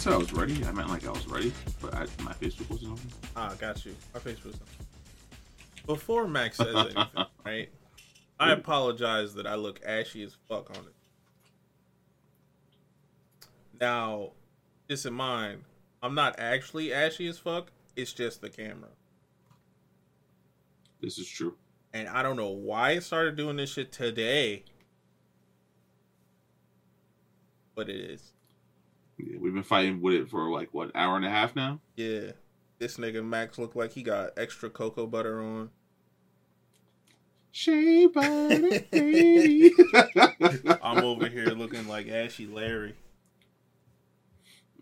Said I was ready, I meant like I was ready, but I, my Facebook wasn't open. Ah, got you. My face was. Open. Before Max says anything, right? I apologize that I look ashy as fuck on it. Now, just in mind, I'm not actually ashy as fuck. It's just the camera. This is true. And I don't know why it started doing this shit today. But it is. Yeah, we've been fighting with it for like what hour and a half now. Yeah. This nigga Max looked like he got extra cocoa butter on. Shea butter, baby. I'm over here looking like Ashy Larry.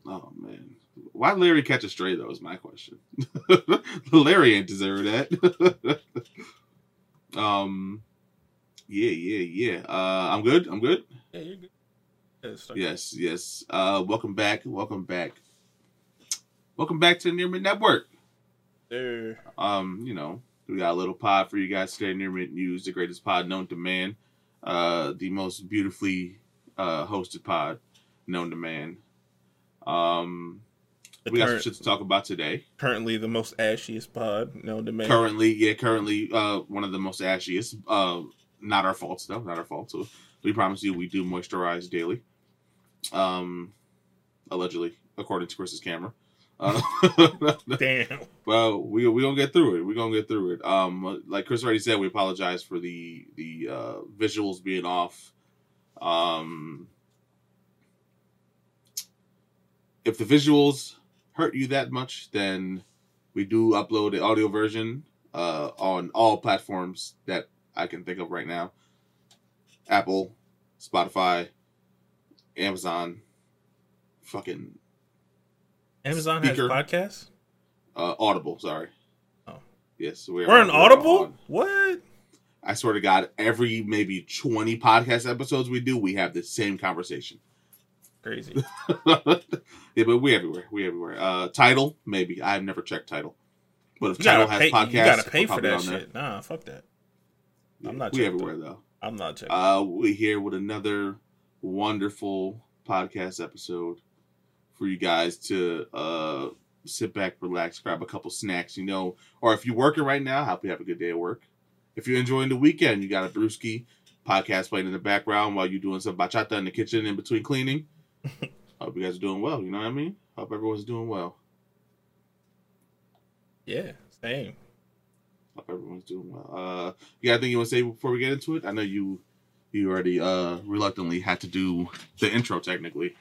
Oh man, why Larry catch a stray though is my question. Larry ain't deserve that. um, yeah, yeah, yeah. Uh, I'm good. I'm good. Yeah, you're good. Yes, yes. Uh, welcome back. Welcome back. Welcome back to the Near Mint Network. There. Um, you know, we got a little pod for you guys today. Near Mint News, the greatest pod known to man, uh, the most beautifully uh, hosted pod known to man. Um, The we got some shit to talk about today. currently the most ashiest pod known to man. Currently, yeah, currently uh, one of the most ashiest. Uh, not our fault, though. Not our fault. So we promise you, we do moisturize daily. Um, allegedly, according to Chris's camera. Uh, Damn. Well, we we gonna get through it. We are gonna get through it. Um, like Chris already said, we apologize for the the uh, visuals being off. Um, if the visuals hurt you that much, then we do upload the audio version uh, on all platforms that I can think of right now: Apple, Spotify, Amazon, fucking Amazon Speaker. has podcasts? uh, Audible. Sorry. Oh. Yes, we are, We're on Audible? on- What? I swear to God, every maybe twenty podcast episodes we do, we have the same conversation. Crazy. yeah, but we everywhere. We everywhere. Uh, Tidal maybe. I've never checked Tidal, but if You Tidal has pay, podcasts, you gotta pay for that on there. shit. Nah, fuck that. Yeah, I'm not We checking everywhere though. I'm not checking. Uh, we here with another wonderful podcast episode for you guys to uh sit back, relax, grab a couple snacks, you know, or if you're working right now, hope you have a good day at work. If you're enjoying the weekend, you got a brewski podcast playing in the background while you're doing some bachata in the kitchen in between cleaning. hope you guys are doing well. You know what I mean? Hope everyone's doing well. yeah, same. Hope everyone's doing well. Uh, you got anything you want to say before we get into it? I know you you already uh reluctantly had to do the intro technically.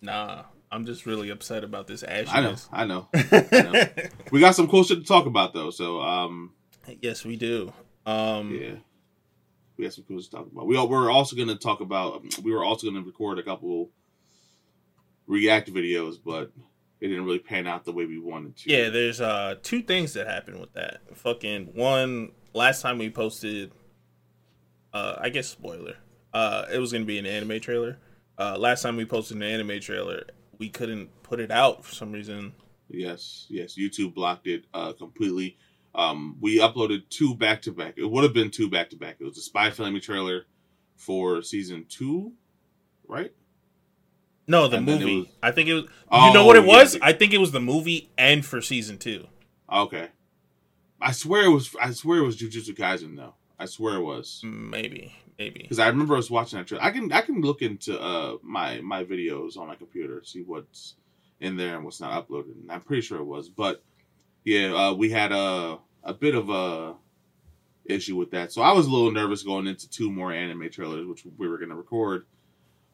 Nah, I'm just really upset about this I know. I know. know. We got some cool shit to talk about though, so um, yes, we do. Um, yeah, we got some cool shit to talk about. We all, we're also going to talk about. We were also going to record a couple react videos, but it didn't really pan out the way we wanted to. Yeah, there's uh two things that happened with that. Fucking one last time we posted uh I guess spoiler. Uh it was gonna be an anime trailer. Uh last time we posted an anime trailer, we couldn't put it out for some reason. Yes, yes. YouTube blocked it uh, completely. Um, we uploaded two back to back. It would have been two back to back. It was a Spy Family trailer for season two, right? No, the And movie. was- I think it was Oh, You know what it yeah. was? I think it was the movie and for season two. Okay. I swear it was. I swear it was Jujutsu Kaisen though. I swear it was Maybe. Maybe. because I remember I was watching that trailer. I can I can look into uh my my videos on my computer see what's in there and what's not uploaded. And I'm pretty sure it was, but yeah, uh, we had a a bit of a issue with that. So I was a little nervous going into two more anime trailers, which we were gonna record.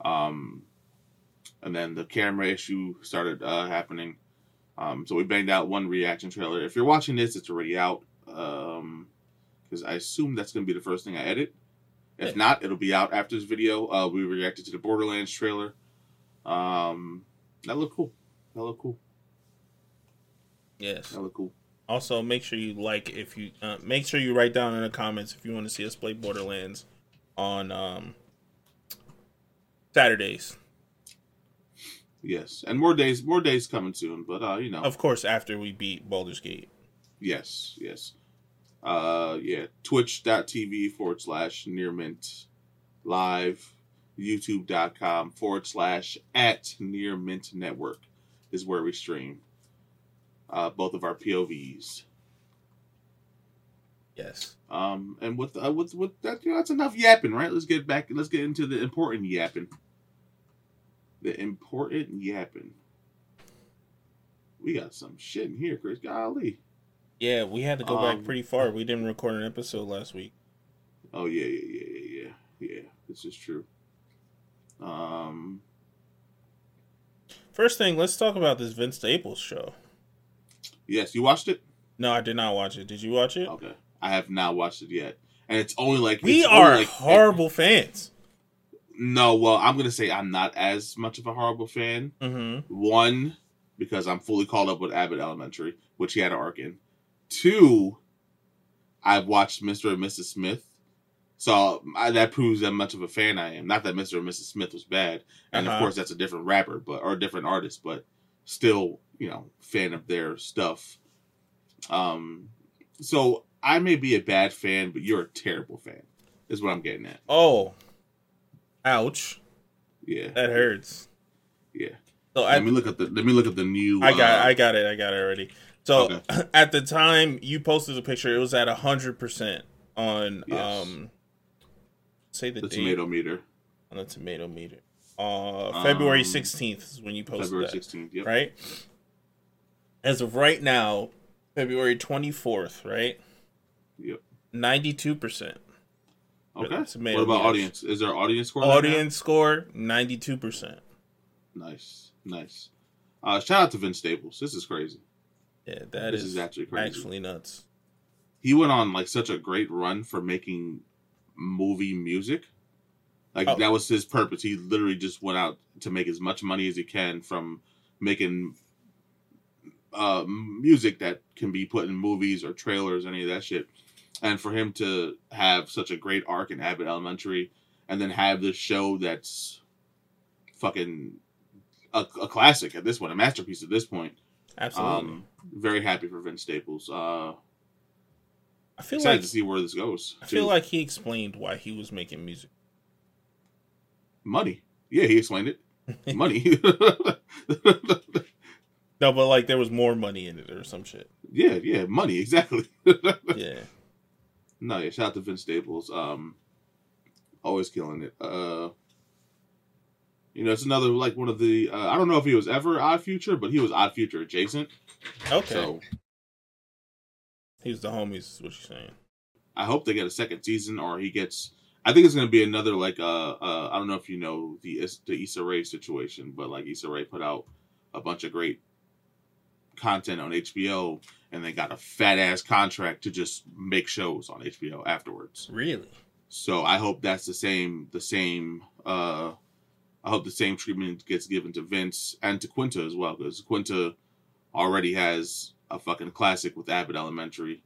Um, and then the camera issue started uh, happening. Um, so we banged out one reaction trailer. If you're watching this, it's already out. Um, because I assume that's gonna be the first thing I edit. If not, it'll be out after this video. Uh, we reacted to the Borderlands trailer. Um, that looked cool. That looked cool. Yes. That looked cool. Also, make sure you like if you uh, make sure you write down in the comments if you want to see us play Borderlands on um Saturdays. Yes, and more days, more days coming soon. But uh, you know, Of course, after we beat Baldur's Gate. yes, yes. Uh, yeah, twitch.tv forward slash near mint live. youtube.com forward slash at near mint network is where we stream uh, both of our povs Yes. um and with uh, with with that you know, that's enough yapping right let's get back let's get into the important yapping the important yapping we got some shit in here chris golly Yeah, we had to go Um, back pretty far. We didn't record an episode last week. oh yeah yeah yeah yeah yeah yeah this is true um First thing, let's talk about this Vince Staples show. yes you watched it No, I did not watch it. Did you watch it? Okay, I have not watched it yet, and it's only like we are like- horrible fans. No, well, I'm gonna say I'm not as much of a horrible fan. Mm-hmm. One, because I'm fully caught up with Abbott Elementary, which he had an arc in. Two, I've watched Mr. and Mrs. Smith, so I, that proves how much of a fan I am. Not that Mr. and Mrs. Smith was bad, and of Uh-huh. course that's a different rapper, but or a different artist, but still, you know, fan of their stuff. Um, so I may be a bad fan, but you're a terrible fan. Is what I'm getting at. Oh, ouch! Yeah, That hurts. yeah. So I, let me look at the. Let me look at the new. I got, uh, I got it, I got it already. So Okay. at the time you posted the picture, it was at hundred percent on Yes. um, say the, the date tomato meter, on the tomato meter. Uh, February Um, sixteenth is when you posted February that, sixteenth. Yep. right? As of right now, February twenty fourth, right? Yep. Ninety two percent. Okay. what about meters. audience? Is there audience score? right Audience score ninety two percent. Nice, nice. Uh, shout out to Vince Staples. This is crazy. Yeah, that This is, is actually crazy. actually nuts. He went on like such a great run for making movie music. Like Oh. that was his purpose. He literally just went out to make as much money as he can from making uh, music that can be put in movies or trailers, any of that shit. And for him to have such a great arc in Abbott Elementary, and then have this show that's fucking a, a classic at this point, a masterpiece at this point. Absolutely. Um, very happy for Vince Staples. Uh, I feel excited like to see where this goes. I feel like he explained why he was making music. money. Yeah, he explained it. Money. No, but like there was more money in it or some shit. yeah, yeah, money. Exactly. Yeah. no, yeah. Shout out to Vince Staples. Um, always killing it. Uh, you know, it's another like one of the. Uh, I don't know if he was ever Odd Future, but he was Odd Future adjacent. Okay. So he was the homies, is what you're saying. I hope they get a second season, or he gets. I think it's going to be another like uh, uh I don't know if you know the the Issa Rae situation, but like Issa Rae put out a bunch of great content on HBO, and they got a fat ass contract to just make shows on HBO afterwards. Really? So I hope that's the same the same. uh I hope the same treatment gets given to Vince and to Quinta as well, because Quinta already has a fucking classic with Abbott Elementary.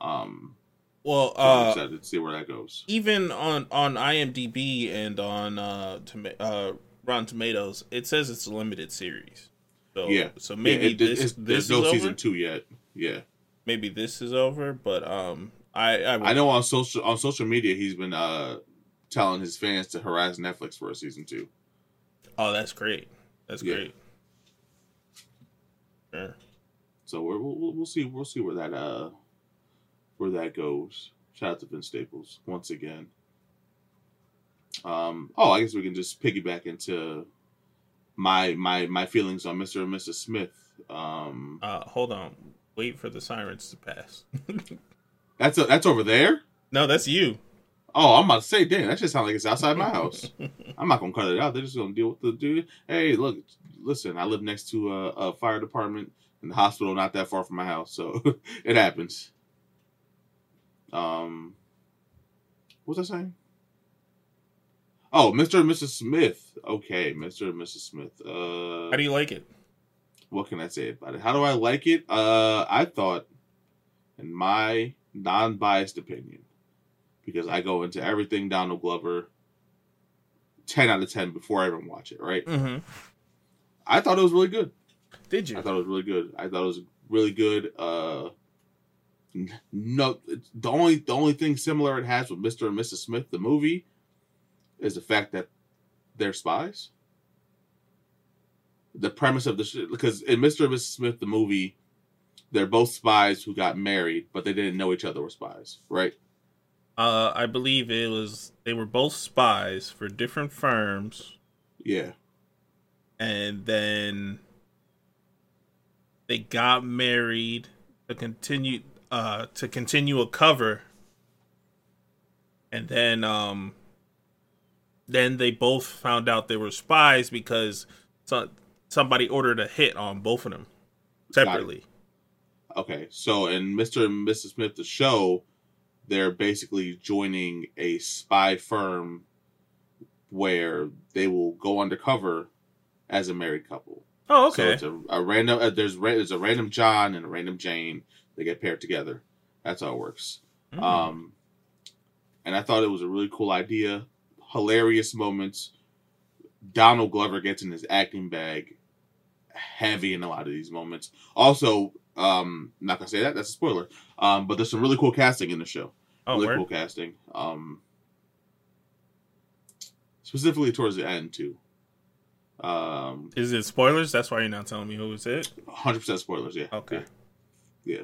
Um, Well, so I'm uh, excited to see where that goes. even on on IMDb and on uh, toma- uh Rotten Tomatoes, it says it's a limited series. So Yeah. So maybe yeah, it, this this there's is no over. season two yet. Yeah, Maybe this is over, but um, I I, I know on social on social media he's been uh telling his fans to harass Netflix for a season two. Oh, that's great. That's Yeah. great. Sure. So we're, we'll we'll see we'll see where that uh where that goes. Shout out to Vince Staples once again. Um. Oh, I guess we can just piggyback into my my my feelings on Mr. and Mrs. Smith. Um. Uh, hold on. Wait for the sirens to pass. That's a, that's over there. no, that's you. Oh, I'm about to say, damn, that just sounds like it's outside my house. I'm not gonna cut it out. They're just gonna deal with the dude. Hey, look, listen, I live next to a, a fire department and the hospital not that far from my house, so it happens. Um, what was I saying? Oh, Mr. and Mrs. Smith. Okay, Mr. and Mrs. Smith. Uh, How do you like it? what can I say about it? How do I like it? Uh, I thought, in my non-biased opinion, because I go into everything Donald Glover, ten out of ten before I even watch it. Right? Mm-hmm. I thought it was really good. Did you? I thought it was really good. I thought it was really good. Uh, no, it's- the only the only thing similar it has with Mister and Mrs. Smith, the movie, is the fact that they're spies. The premise of the sh- because in Mr. and Mrs. Smith the movie, they're both spies who got married, but they didn't know each other were spies, right? Uh, I believe it was they were both spies for different firms, Yeah, and then they got married to continue uh to continue a cover, and then um then they both found out they were spies because so, somebody ordered a hit on both of them separately. Okay, so in Mr. and Mrs. Smith, the show, they're basically joining a spy firm where they will go undercover as a married couple. Oh, okay. So it's a, a random. Uh, there's there's a random John and a random Jane. They get paired together. That's how it works. Mm. Um, and I thought it was a really cool idea. Hilarious moments. Donald Glover gets in his acting bag heavy in a lot of these moments. Also, um, not gonna say that. That's a spoiler. Um, but there's some really cool casting in the show. oh, really word? cool casting. Um, specifically towards the end too. Um, Is it spoilers? That's why you're not telling me who was it. 100% spoilers. Yeah. Okay. Yeah.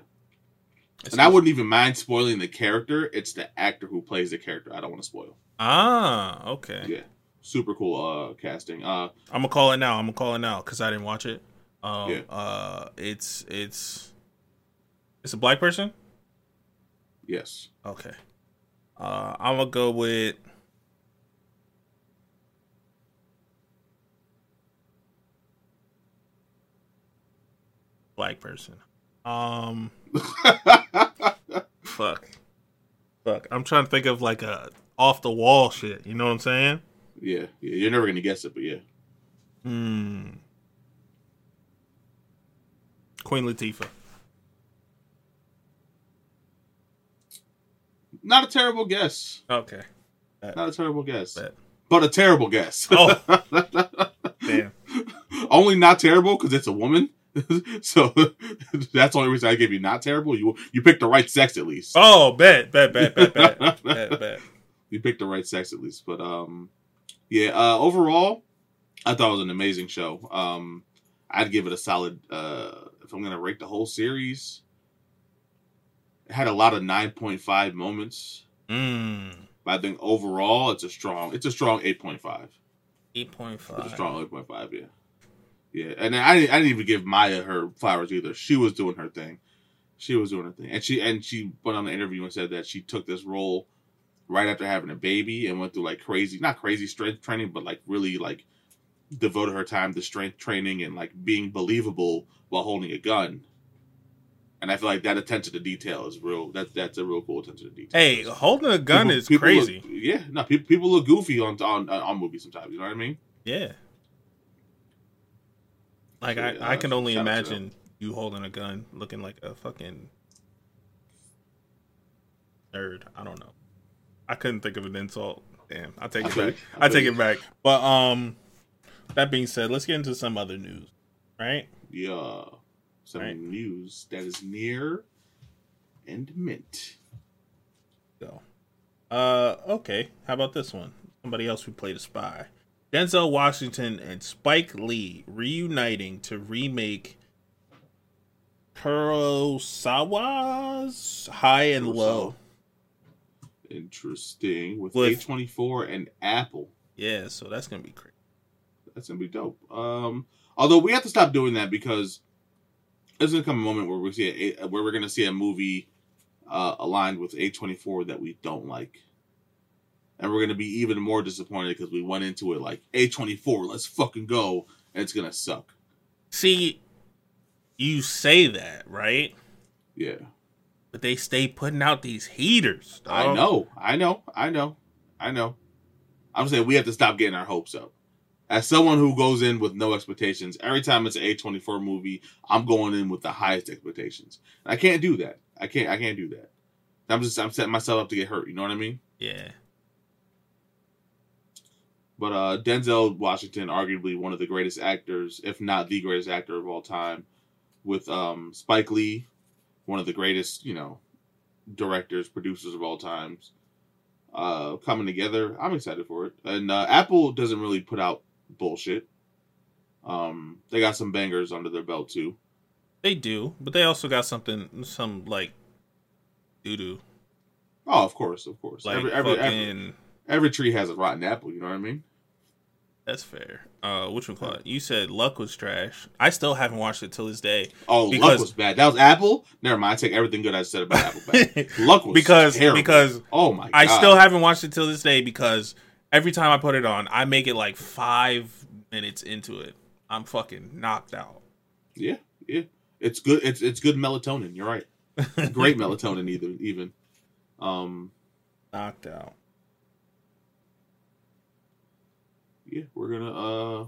And I wouldn't even mind spoiling the character. It's the actor who plays the character. I don't want to spoil. Ah, okay. Yeah. Super cool uh casting. Uh I'm gonna call it now. I'm gonna call it now because I didn't watch it. Um, Yeah. uh, it's it's it's a black person. yes. Okay. Uh, I'm gonna go with. Black person. Um, fuck, fuck. I'm trying to think of like a off the wall shit. You know what I'm saying? yeah. Yeah. You're never gonna guess it, but yeah. Hmm. Queen Latifah. Not a terrible guess. Okay. Not a terrible guess. Bet. But a terrible guess. Oh. Damn. Only not terrible because it's a woman. so that's the only reason I gave you not terrible. You you picked the right sex at least. Oh, bet, bet, bet, bet, bet, bet, bet. you picked the right sex at least. But um, yeah. Uh, overall, I thought it was an amazing show. Um, I'd give it a solid. Uh, if I'm gonna rate the whole series, it had a lot of nine point five moments. Mm. But I think overall, it's a strong. It's a strong 8.5. 8.5. It's a strong eight point five. Yeah. Yeah, and I didn't, I didn't even give Maya her flowers either. She was doing her thing. She was doing her thing, and she and she went on the interview and said that she took this role right after having a baby and went through like crazy, not crazy strength training, but like really like devoted her time to strength training and like being believable while holding a gun. And I feel like that attention to detail is real. That's that's a real cool attention to detail. Hey, holding a gun People- is people crazy. look- yeah, no, people people look goofy on on on movies sometimes. You know what I mean? yeah. Like So, I, I can only shout out to imagine you holding a gun, looking like a fucking nerd. I don't know. I couldn't think of an insult. Damn, I take it back. I take it back. But um, that being said, let's get into some other news. Right? Yeah. Some Right. news that is near and mint. Go. Uh, okay. How about this one? Somebody else who played a spy. Denzel Washington and Spike Lee reuniting to remake Kurosawa's High and Low. Interesting. With, With- A24 and Apple. Yeah, so that's gonna be crazy. That's gonna be dope. Um although we have to stop doing that because there's gonna come a moment where we see a, where we're gonna see a movie uh, aligned with A24 that we don't like. And we're gonna be even more disappointed because we went into it like A24, let's fucking go, and it's gonna suck. See, you say that, right? Yeah. But they stay putting out these heaters. I know, I know, I know, I know. I'm saying we have to stop getting our hopes up. As someone who goes in with no expectations, every time it's an A24 movie, I'm going in with the highest expectations. I can't do that. I can't. I can't do that. I'm just. I'm setting myself up to get hurt. You know what I mean? Yeah. But uh, Denzel Washington, arguably one of the greatest actors, if not the greatest actor of all time, with um, Spike Lee, one of the greatest, you know, directors, producers of all times. uh, coming together. I'm excited for it. And uh, Apple doesn't really put out bullshit. Um, they got some bangers under their belt too. They do, but they also got something, some like doo doo. Oh, of course, of course. Like every, every, fucking. every every tree has a rotten apple. You know what I mean? That's fair. Uh, which one? You said Luck was trash. I still haven't watched it till this day. Oh, Luck Because- was bad. That was Apple. Never mind. I take everything good I said about Apple back. Luck was because terrible. because oh my god, I still haven't watched it till this day because every time I put it on, I make it like five minutes into it. I'm fucking knocked out. yeah yeah. It's good. It's it's good melatonin. You're right. Great melatonin even even. Um knocked out. yeah, we're gonna uh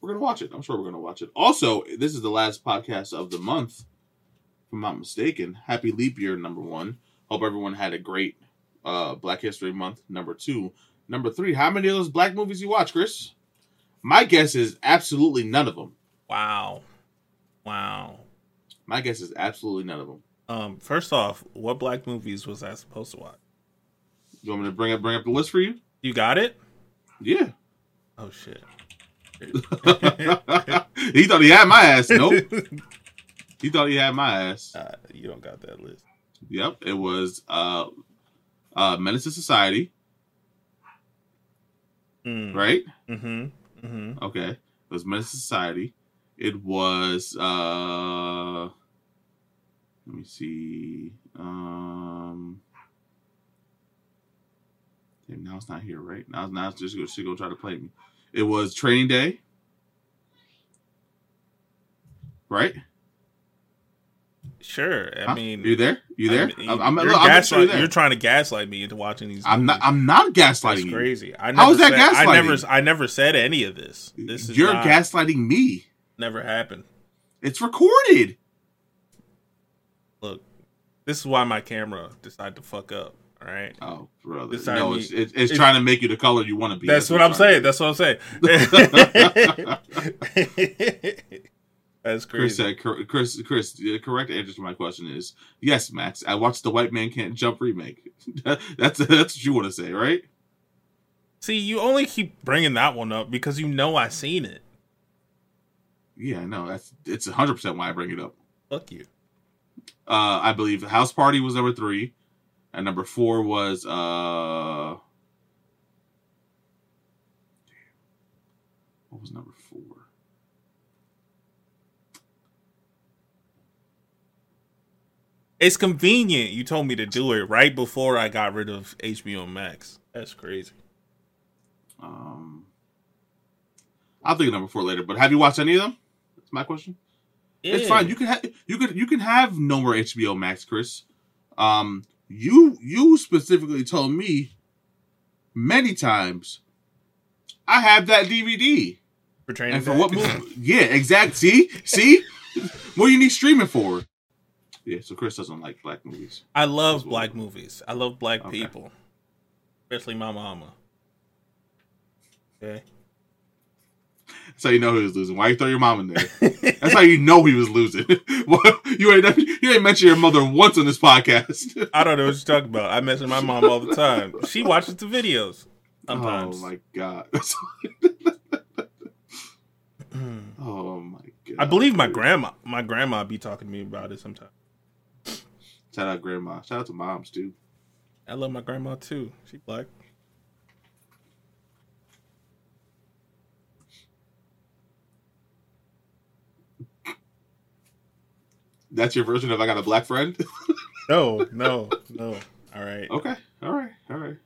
we're gonna watch it. I'm sure we're gonna watch it. Also, this is the last podcast of the month, if I'm not mistaken. Happy leap year, number one. Hope everyone had a great uh Black History Month, number two. Number three, how many of those black movies you watch, Chris? My guess is absolutely none of them. Wow, wow. My guess is absolutely none of them. Um, first off, what black movies was I supposed to watch? You want me to bring up bring up the list for you? You got it? Yeah. Oh shit. he thought he had my ass. Nope. he thought he had my ass. Uh, you don't got that list. Yep. It was uh uh Menace to Society, Mm. right? Mm-hmm. Mm-hmm. Okay. It was Menace Society. It was uh let me see. Um damn, now it's not here, right? Now now it's just gonna try to play me. It was Training Day. Right? Sure. I Huh? mean, you there? You there? I mean, I'm, I'm, you're, I'm, gaslight- sure you're there. you're trying to gaslight me into watching these. I'm not. I'm not gaslighting That's crazy. I never How is that said, I never. I never said any of this. This is You're not, gaslighting me. never happened. It's recorded. Look, this is why my camera decided to fuck up. All right. Oh, brother. It's no, it's, it's, it's It's- trying to make you the color you want to be. That's what I'm saying. That's what I'm saying. That's Chris said. Chris, Chris, the correct answer to my question is yes, Max. I watched the White Man Can't Jump remake. that's that's what you want to say, right? See, you only keep bringing that one up because you know I seen it. Yeah, I know. That's it's 100 percent why I bring it up. Fuck you. Uh, I believe House Party was number three, and number four was uh. What was number four? It's convenient. You told me to do it right before I got rid of HBO Max. That's crazy. Um, I'll think of number four later. But have you watched any of them? That's my question. It's fine. You can ha- you can you can have no more HBO Max, Chris. Um, you you specifically told me many times. I have that DVD, for training. and for Day? what movie? yeah, exact. See, see, what you need streaming for? Yeah, so Chris doesn't like black movies. I love black movies. I love black Okay. people, especially my mama. Okay. That's how you know he was losing. Why you throw your mom in there? That's how you know he was losing. You ain't you ain't mentioned your mother once on this podcast. I don't know what you're talking about. I mention my mom all the time. She watches the videos sometimes. Oh my god. oh my god. I believe my grandma, my grandma, be talking to me about it sometimes. Shout out grandma. Shout out to moms too. I love my grandma too. She black. That's your version of I got a black friend. No, no, no. All right. okay. All right. All right.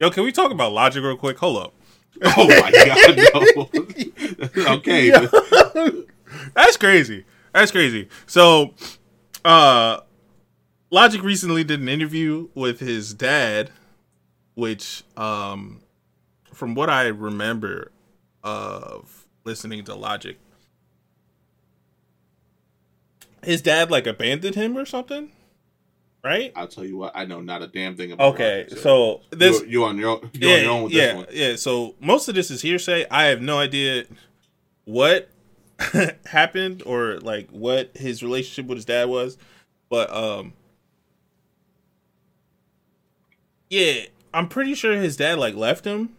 Yo, can we talk about logic real quick? Hold up. Oh my god. No. okay. That's crazy. That's crazy. So, uh, Logic recently did an interview with his dad, which, um, from what I remember of listening to Logic, his dad like abandoned him or something, right? I'll tell you what. I know not a damn thing about. Okay, Rocket, so this you, you on your own. Yeah, on your own with yeah, this one. yeah. So most of this is hearsay. I have no idea what happened or like what his relationship with his dad was, but um, Yeah, I'm pretty sure his dad like left him,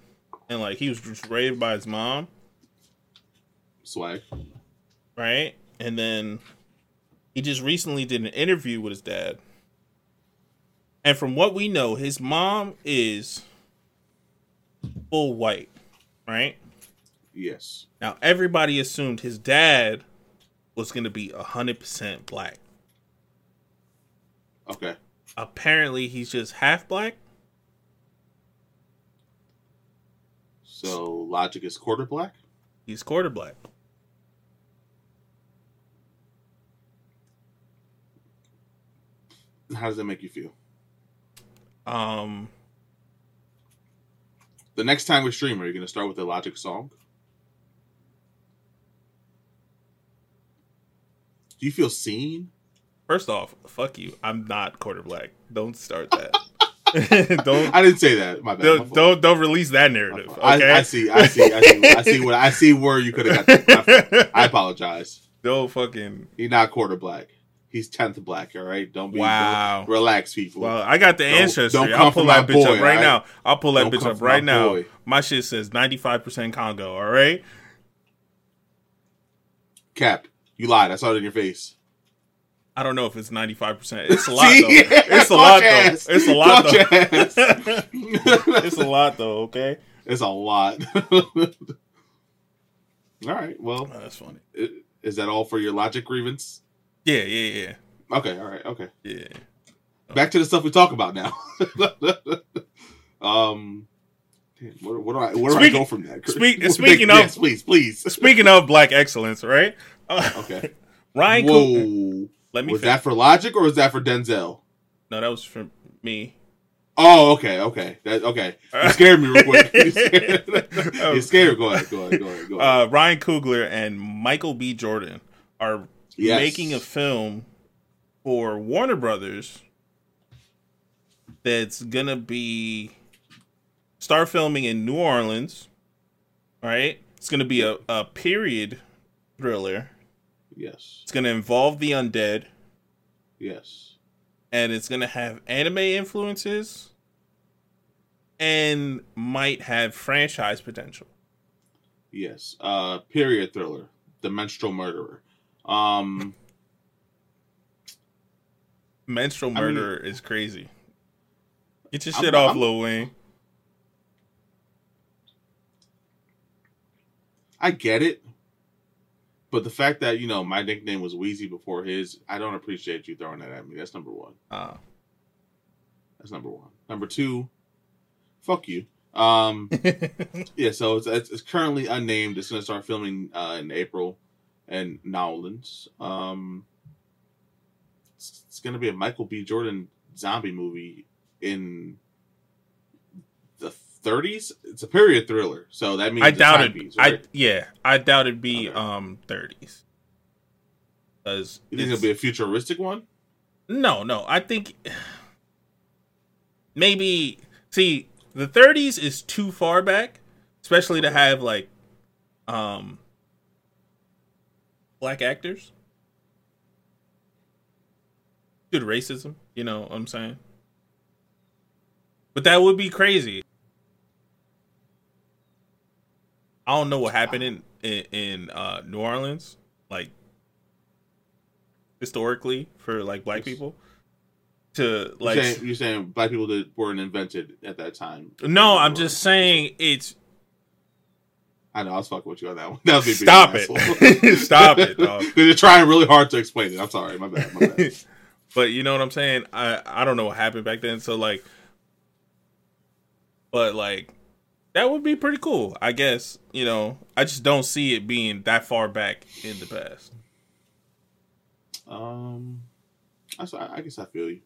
and like he was just raised by his mom, Swag. right? And then he just recently did an interview with his dad, and from what we know, his mom is full white, right? Yes. Now everybody assumed his dad was gonna be hundred percent black. Okay. Apparently, he's just half black. So logic is quarter black. He's quarter black. How does that make you feel? Um, The next time we stream, are you gonna start with a logic song? Do you feel seen? first off, fuck you. I'm not quarter black. Don't start that. don't I didn't say that. My bad. don't, fault. don't don't release that narrative. I, Okay. I see. I see. I see. I see what I see where you could have got. That. I apologize. don't fucking. He's not quarter black. He's tenth black. All right. Don't be. Wow. don't- relax, people. Well, I got the Don't- ancestry. don't I'll pull that my bitch boy, up right now. I'll pull that bitch up right my now. boy. My shit says 95% Congo. All right. Cap, you lied. I saw it in your face. I don't know if it's 95%. It's a lot See? though. It's a lot though. It's a lot Watch though. it's a lot though. Okay. It's a lot. all right. Well, Oh, that's funny. is that all for your logic grievance? Yeah, yeah, yeah, Okay. All right. Okay. yeah. Back to the stuff we talk about now. um, damn, where, where do I where do I go from that? speak- speaking of- yes, please, please. Speaking of black excellence, right? Uh, Okay. Ryan Coogler. Whoa. Let me. Was finish. that for logic or was that for Denzel? No, that was for me. Oh, okay, okay, that, okay. You scared me real quick. You scared. you scared. Go ahead. Go ahead. Go ahead. Go ahead. Uh, Ryan Coogler and Michael B. Jordan are Yes. making a film for Warner Brothers that's gonna be start filming in New Orleans. Right? It's gonna be a, a period thriller. Yes. It's gonna involve the undead, Yes. and it's gonna have anime influences, and might have franchise potential. Yes. Uh, period thriller. The menstrual murderer. Um, Menstrual I mean- murder is crazy. Get your I'm- shit off, I'm- Lil Wayne. I get it, but the fact that you know my nickname was Wheezy before his, I don't appreciate you throwing that at me. That's number one. Uh, That's number one. Number two, fuck you. Um, yeah. So it's, it's, it's currently unnamed. It's gonna start filming uh, in April, in Nowlands. Um, it's, it's gonna be a Michael B. Jordan zombie movie in 30s. It's a period thriller, so that means I doubt it. piece, I yeah, I doubt it'd be Okay. um thirties. Because You think it'll be a futuristic one? no, no. I think maybe see the thirties is too far back, especially to have like um black actors. Due to racism, you know what I'm saying? But that would be crazy. I don't know what happened in in, in uh, New Orleans, like historically for like black people. To You're like, saying, you're saying black people that weren't invented at that time. no, I'm just saying it's I know I was fucking with you on that one. That was Stop it. Stop it, dog. 'Cause you're trying really hard to explain it. I'm sorry. My bad. My bad. but you know what I'm saying? I I don't know what happened back then. So like, but like, that would be pretty cool. I guess you know. I just don't see it being that far back in the past. Um, I guess I feel you.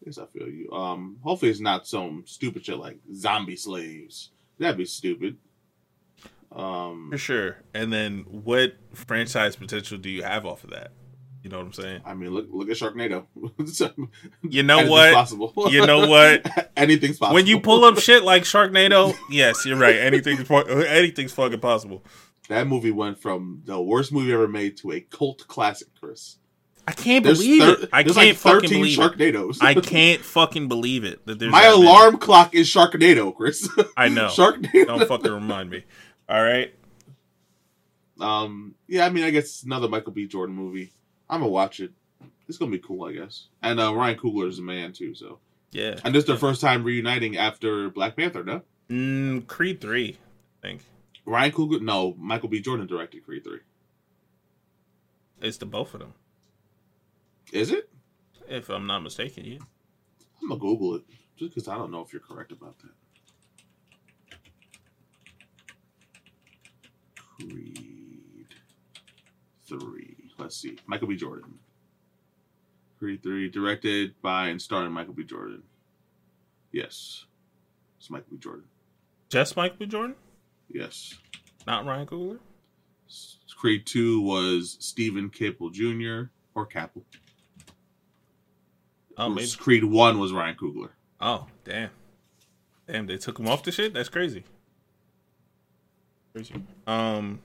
I guess I feel you. Um, hopefully it's not some stupid shit like zombie slaves. That'd be stupid. Um, For sure. And then what franchise potential do you have off of that? You know what I'm saying? I mean, look look at Sharknado. You know Anything's what? Possible. You know what? Anything's possible. When you pull up shit like Sharknado, yes, you're right. Anything's anything's fucking possible. that movie went from the worst movie ever made to a cult classic, Chris. I can't There's, believe thir- it. I can't like fucking 13 believe it. I can't fucking believe it that there's My that many. alarm clock is Sharknado, Chris. I know. Sharknado. Don't fucking remind me. All right. Um, yeah, I mean, I guess another Michael B. Jordan movie. I'm gonna watch it. It's gonna be cool, I guess. And uh, Ryan Coogler is a man too, so. Yeah. And this is their first time reuniting after Black Panther, no? Mm, Creed three, I think. Ryan Coogler, no, Michael B. Jordan directed Creed three. It's the both of them, Is it? if I'm not mistaken. Yeah. I'm gonna Google it just because I don't know if you're correct about that. Creed three. Let's see. Michael B. Jordan. Creed three, directed by and starring Michael B. Jordan. Yes, it's Michael B. Jordan. Just Michael B. Jordan, Yes. not Ryan Coogler. Creed two was Steven Caple Jr. or Caple. Oh, maybe. Creed one was Ryan Coogler. Oh, damn. Damn, they took him off the shit. That's crazy. Crazy. Um.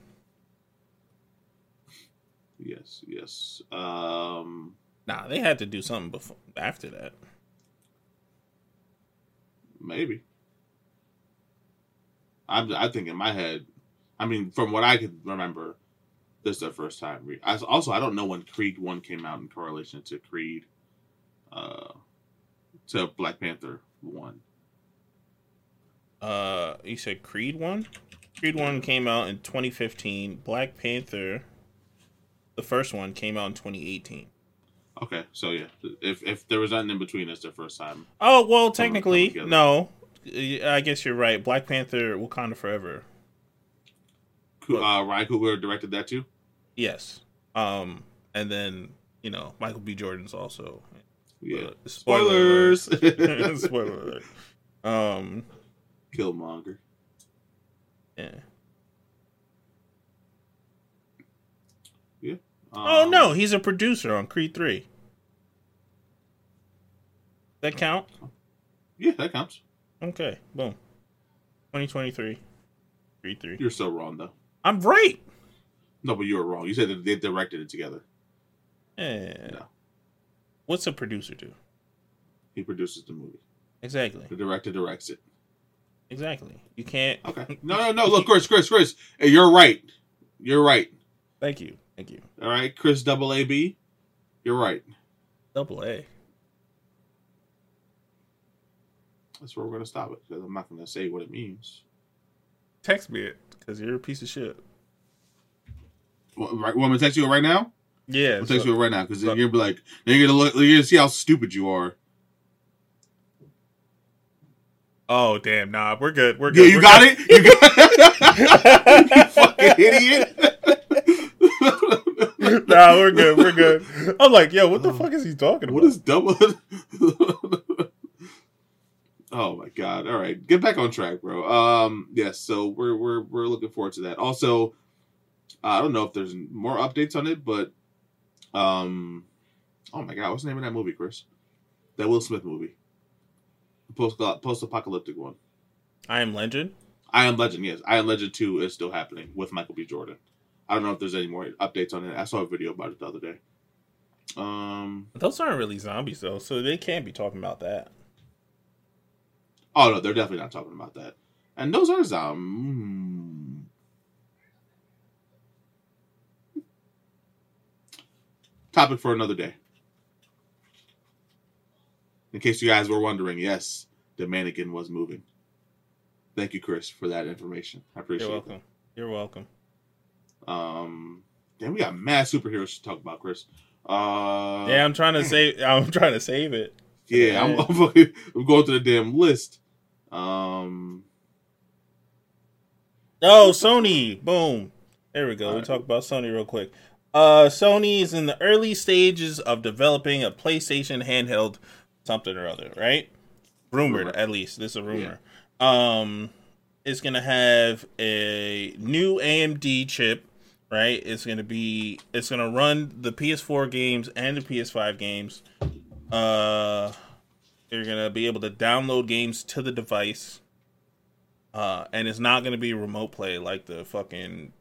Yes, yes. Um, Nah, they had to do something before after that. maybe. I'm, I think in my head, I mean, from what I can remember, this is their first time. Re- I, also, I don't know when Creed one came out in correlation to Creed, uh, to Black Panther one. Uh, you said Creed one. Creed one came out in 2015. Black Panther, the first one, came out in 2018. Okay, so yeah, if if there was nothing in between, it's their first time. Oh well, Some of them come technically, no. I guess you're right. Black Panther, Wakanda Forever. Uh, Ryan Coogler directed that too. Yes. Um, and then you know Michael B. Jordan's also. Yeah. Uh, spoiler. Spoilers. Spoiler alert. Um. Killmonger. Yeah. Um, oh no, he's a producer on Creed Three. That count? Yeah, that counts. Okay. Boom. 2023. Creed Three. You're so wrong though. I'm right. No, but you were wrong. You said that they directed it together. Yeah. No. What's a producer do? He produces the movie. Exactly. The director directs it. Exactly. You can't. Okay. No, no, no. Look, Chris, Chris, Chris. Hey, you're right. You're right. Thank you. Thank you. All right, Chris Double A B. You're right. Double A. That's where we're gonna stop it because I'm not gonna say what it means. Text me it because you're a piece of shit. What, right, want me to text you it right now? Yeah. I'll text so- you it right now because so- you're gonna be like, then you're gonna look, you're gonna see how stupid you are. oh damn! Nah, we're good. We're good. Yeah, you We're got good. it. You, got... you fucking idiot. nah, we're good. We're good. I'm like, yo, what the fuck is he talking about? What is double? oh my god! All right, get back on track, bro. Um, yes. So we're we're we're looking forward to that. Also, I don't know if there's more updates on it, but um, oh my god, what's the name of that movie, Chris? That Will Smith movie, post post apocalyptic one. I am Legend. I Am Legend, yes. I Am Legend 2 is still happening with Michael B. Jordan. I don't know if there's any more updates on it. I saw a video about it the other day. Um. Those aren't really zombies though, so they can't be talking about that. Oh no, they're definitely not talking about that. And those are um. Topic for another day. In case you guys were wondering, yes, the mannequin was moving. Thank you, Chris, for that information. I appreciate You're it. welcome. You're welcome. Um, damn, we got mad superheroes to talk about, Chris. Uh, yeah, I'm trying to save. I'm trying to save it. yeah, I'm, I'm, going through the damn list. Um, Oh, Sony. Boom. There we go. we Alright. talk about Sony real quick. Uh, Sony is in the early stages of developing a PlayStation handheld something or other, right? Rumored, Rumor. at least. This is a rumor. Um, it's gonna have a new AMD chip, right? It's gonna be. It's gonna run the PS4 games and the PS5 games. Uh, you're gonna be able to download games to the device. Uh, and it's not gonna be remote play like the fucking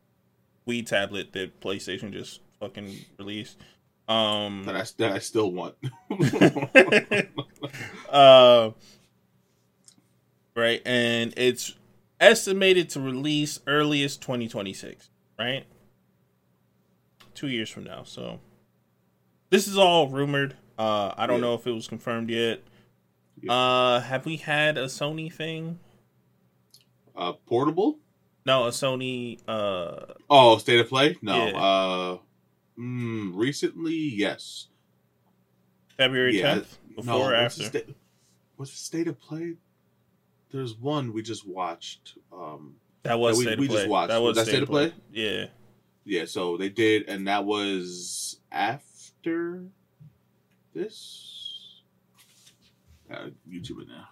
Wii tablet that PlayStation just fucking released. Um, that I that I still want. uh, right, and it's estimated to release earliest 2026. Right, two years from now. So this is all rumored. Uh, I don't Yeah. know if it was confirmed yet. Yeah. Uh, have we had a Sony thing? uh, portable? No, a Sony. Uh, Oh, state of play? No. Yeah. Uh, mm, recently, yes. February 10th, before or what's the after? sta- what's the state of play? There's one we just watched. Um, That was we- state we of just play. watched. That was Was that state of play. Yeah. Yeah, so they did, and that was after this. Uh, YouTube it now.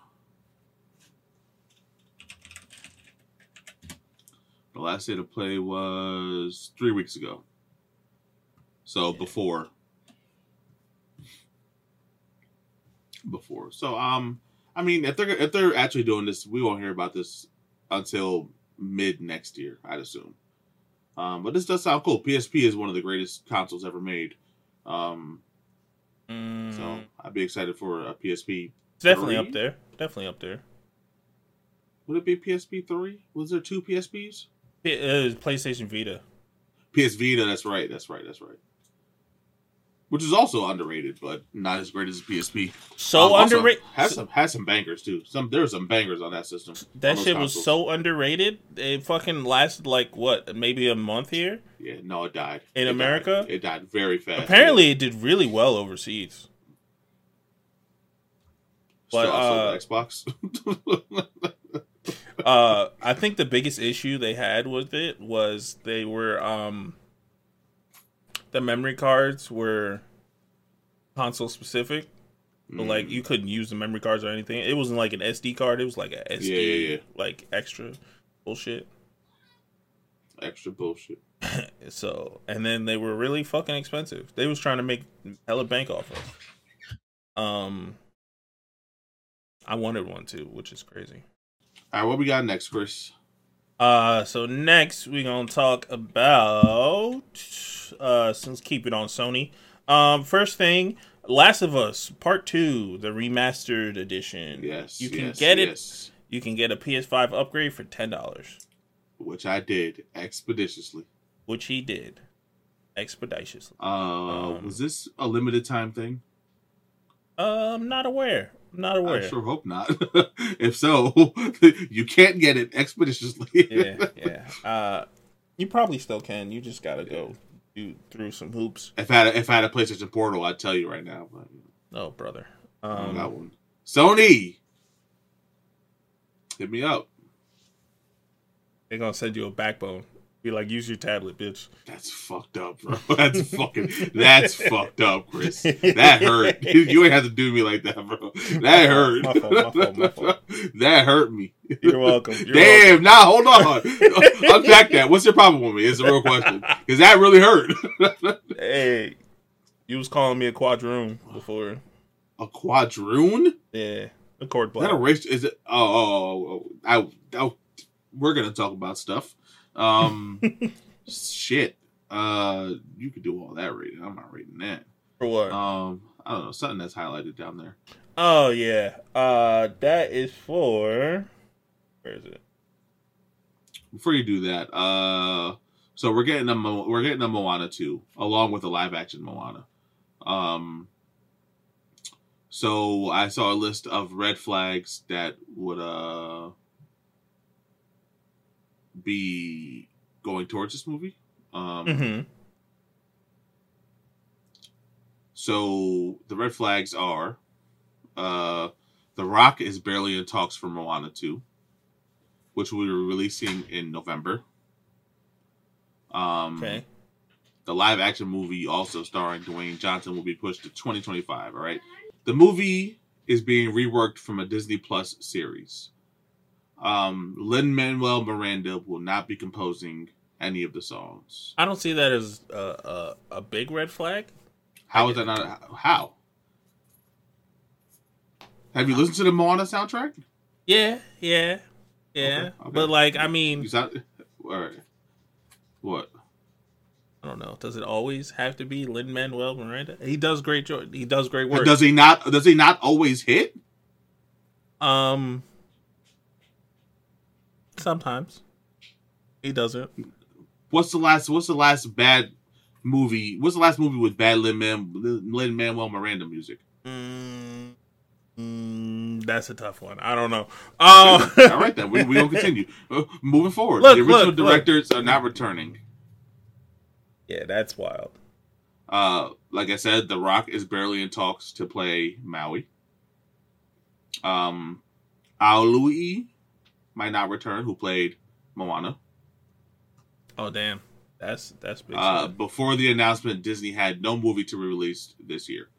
The last day to play was three weeks ago. So Yeah. before. Before. So um I mean if they're if they're actually doing this, we won't hear about this until mid next year, I'd assume. Um, but this does sound cool. PSP is one of the greatest consoles ever made. Um, Mm, so I'd be excited for a PSP. it's definitely up there. Definitely up there. Would it be PSP three? Was there two PSPs? It is PlayStation Vita. PS Vita. That's right. That's right. That's right. Which is also underrated, but not as great as PSP. So Um, underrated. Has some has some bangers too. Some there were some bangers on that system. That shit was so underrated. It fucking lasted like what, maybe a month here. Yeah, no, it died In It America? died. It died very fast. Apparently, it did really well overseas. But, also uh, the Xbox. Uh, I think the biggest issue they had with it was they were um, the memory cards were console specific. Like Mm. you couldn't use the memory cards or anything. It wasn't like an SD card. It was like a SD, Yeah, yeah, yeah. like extra bullshit. extra bullshit. So and then they were really fucking expensive. They was trying to make hella bank off of. Um, I wanted one too, which is crazy. All right, what we got next, Chris? Uh, so next we're gonna talk about uh, since keep it on Sony. Um, first thing, Last of Us Part Two, the remastered edition. Yes, you can yes, get it. yes. You can get a PS5 upgrade for ten dollars, which I did expeditiously. which he did expeditiously. Uh, Um, was this a limited time thing? I'm not aware. I'm not aware. I sure hope not. if so, you can't get it expeditiously. yeah, yeah. Uh, you probably still can. You just gotta go do through some hoops. If I had a, if I had a PlayStation Portal, I'd tell you right now. But Oh, brother. Um, got one. Sony, hit me up. they're gonna send you a backbone. Be like, use your tablet, bitch. That's fucked up, bro. That's fucking. That's fucked up, Chris. That hurt. You ain't have to do me like that, bro. That hurt. My fault, my fault, my fault. That hurt me. You're welcome. You're Damn. Nah, hold on. Unpack that. What's your problem with me? It's a real question. Because that really hurt. Hey, you was calling me a quadroon before. a quadroon? Yeah, a cord Is that a race? Is it? Oh, oh, oh, oh, oh I, I, we're gonna talk about stuff. Um, shit. Uh, you could do all that rating. I'm not rating that. For what? Um, I don't know something that's highlighted down there. oh yeah. Uh, that is for. Where is it? Before you do that, uh, so we're getting a Mo- we're getting a Moana two along with a live action Moana. Um, so I saw a list of red flags that would uh be going towards this movie. Um, Mm-hmm. So the red flags are uh The Rock is barely in talks for Moana 2, which we were releasing in November. Um Okay. the live action movie also starring Dwayne Johnson will be pushed to 2025, all right? The movie is being reworked from a Disney Plus series. Um Lin Manuel Miranda will not be composing any of the songs. I don't see that as a a, a big red flag. How is that not how? Have you listened to the Moana soundtrack? Yeah, yeah, yeah. Okay, okay. But like, I mean, sound all right. What? I don't know. Does it always have to be Lin Manuel Miranda? He does great. Jo- he does great work. Does he not? Does he not always hit? Um, sometimes he doesn't. What's the last? What's the last bad movie? What's the last movie with bad Lin Man Lin Manuel Miranda music? Mm, mm, that's a tough one. I don't know. Um, All right, then we we gonna continue. Uh, moving forward, Look, the original look, look. directors are not returning. yeah, that's wild. Uh, like I said, The Rock is barely in talks to play Maui. Um, Auli'i might not return, who played Moana. Oh damn, that's that's big. Uh, before the announcement, Disney had no movie to be released this year.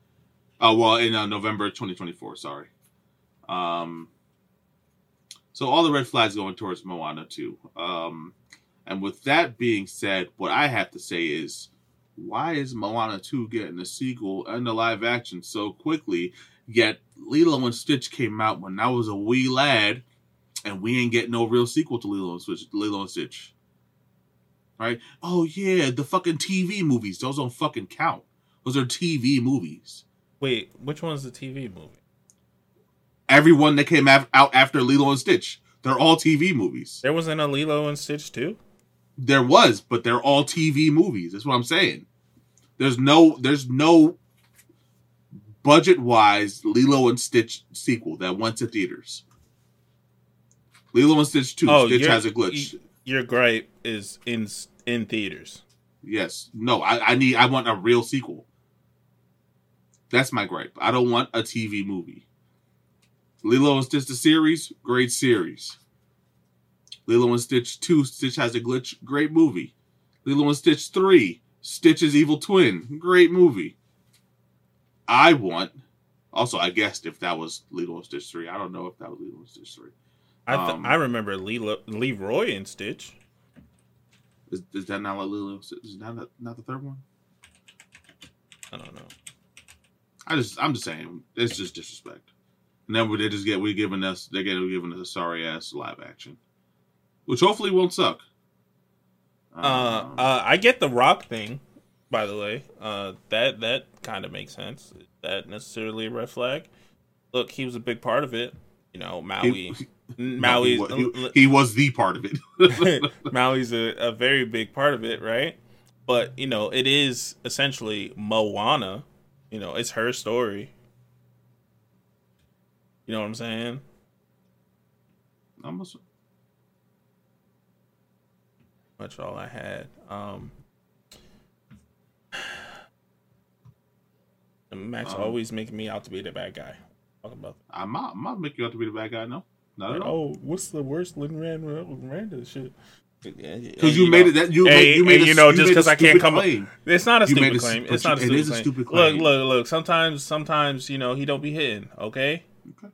Uh, well, in uh, November 2024, sorry. Um, so all the red flags going towards Moana too. Um, and with that being said, what I have to say is, why is Moana 2 getting a sequel and a live action so quickly? Yet Lilo and Stitch came out when I was a wee lad, and we ain't getting no real sequel to Lilo and Stitch. Lilo and Stitch right? Oh yeah, the fucking TV movies. Those don't fucking count. Those are TV movies. Wait, which one's the TV movie? Everyone that came af- out after Lilo and Stitch, they're all TV movies. There wasn't a Lilo and Stitch too. There was, but they're all TV movies. That's what I'm saying. There's no, there's no budget wise Lilo and Stitch sequel that went to theaters. Lilo and Stitch two. Oh, Stitch has a glitch. Your gripe is in in theaters. Yes. No, I, I need I want a real sequel. That's my gripe. I don't want a TV movie. Lilo and Stitch the series, great series. Lilo and Stitch 2, Stitch has a glitch, great movie. Lilo and Stitch 3, Stitch's evil twin, great movie. I want also I guessed if that was Lilo and Stitch 3. I don't know if that was Lilo and Stitch 3. I th- Um, I remember Lilo, Leroy and Stitch. Is, is that not like Lilo? Is that not, not the third one? I don't know. I just, I'm just saying, it's just disrespect. And then they just get, we giving us, they're getting giving us a sorry ass live action, which hopefully won't suck. Uh, Um, uh, I get the Rock thing, by the way. Uh, that that kind of makes sense. Is that necessarily a red flag? Look, he was a big part of it. You know, Maui. he, Maui. no, he, wa- he, he was the part of it. Maui's a, a very big part of it, right? But you know, it is essentially Moana. You know, it's her story. You know what I'm saying? Almost. Much all I had. Um, Max Um, always making me out to be the bad guy. About I'm not making you out to be the bad guy. No, not at all. oh, what's the worst Lin Miranda shit? Because Because you, made it that you Hey, made, you made a- you know, you just because I can't stupid come up- It's not a You stupid a- claim. It's not a you- stupid, it is a claim. stupid Look, claim. look, look. Sometimes, sometimes you know he don't be hitting. Okay. Okay.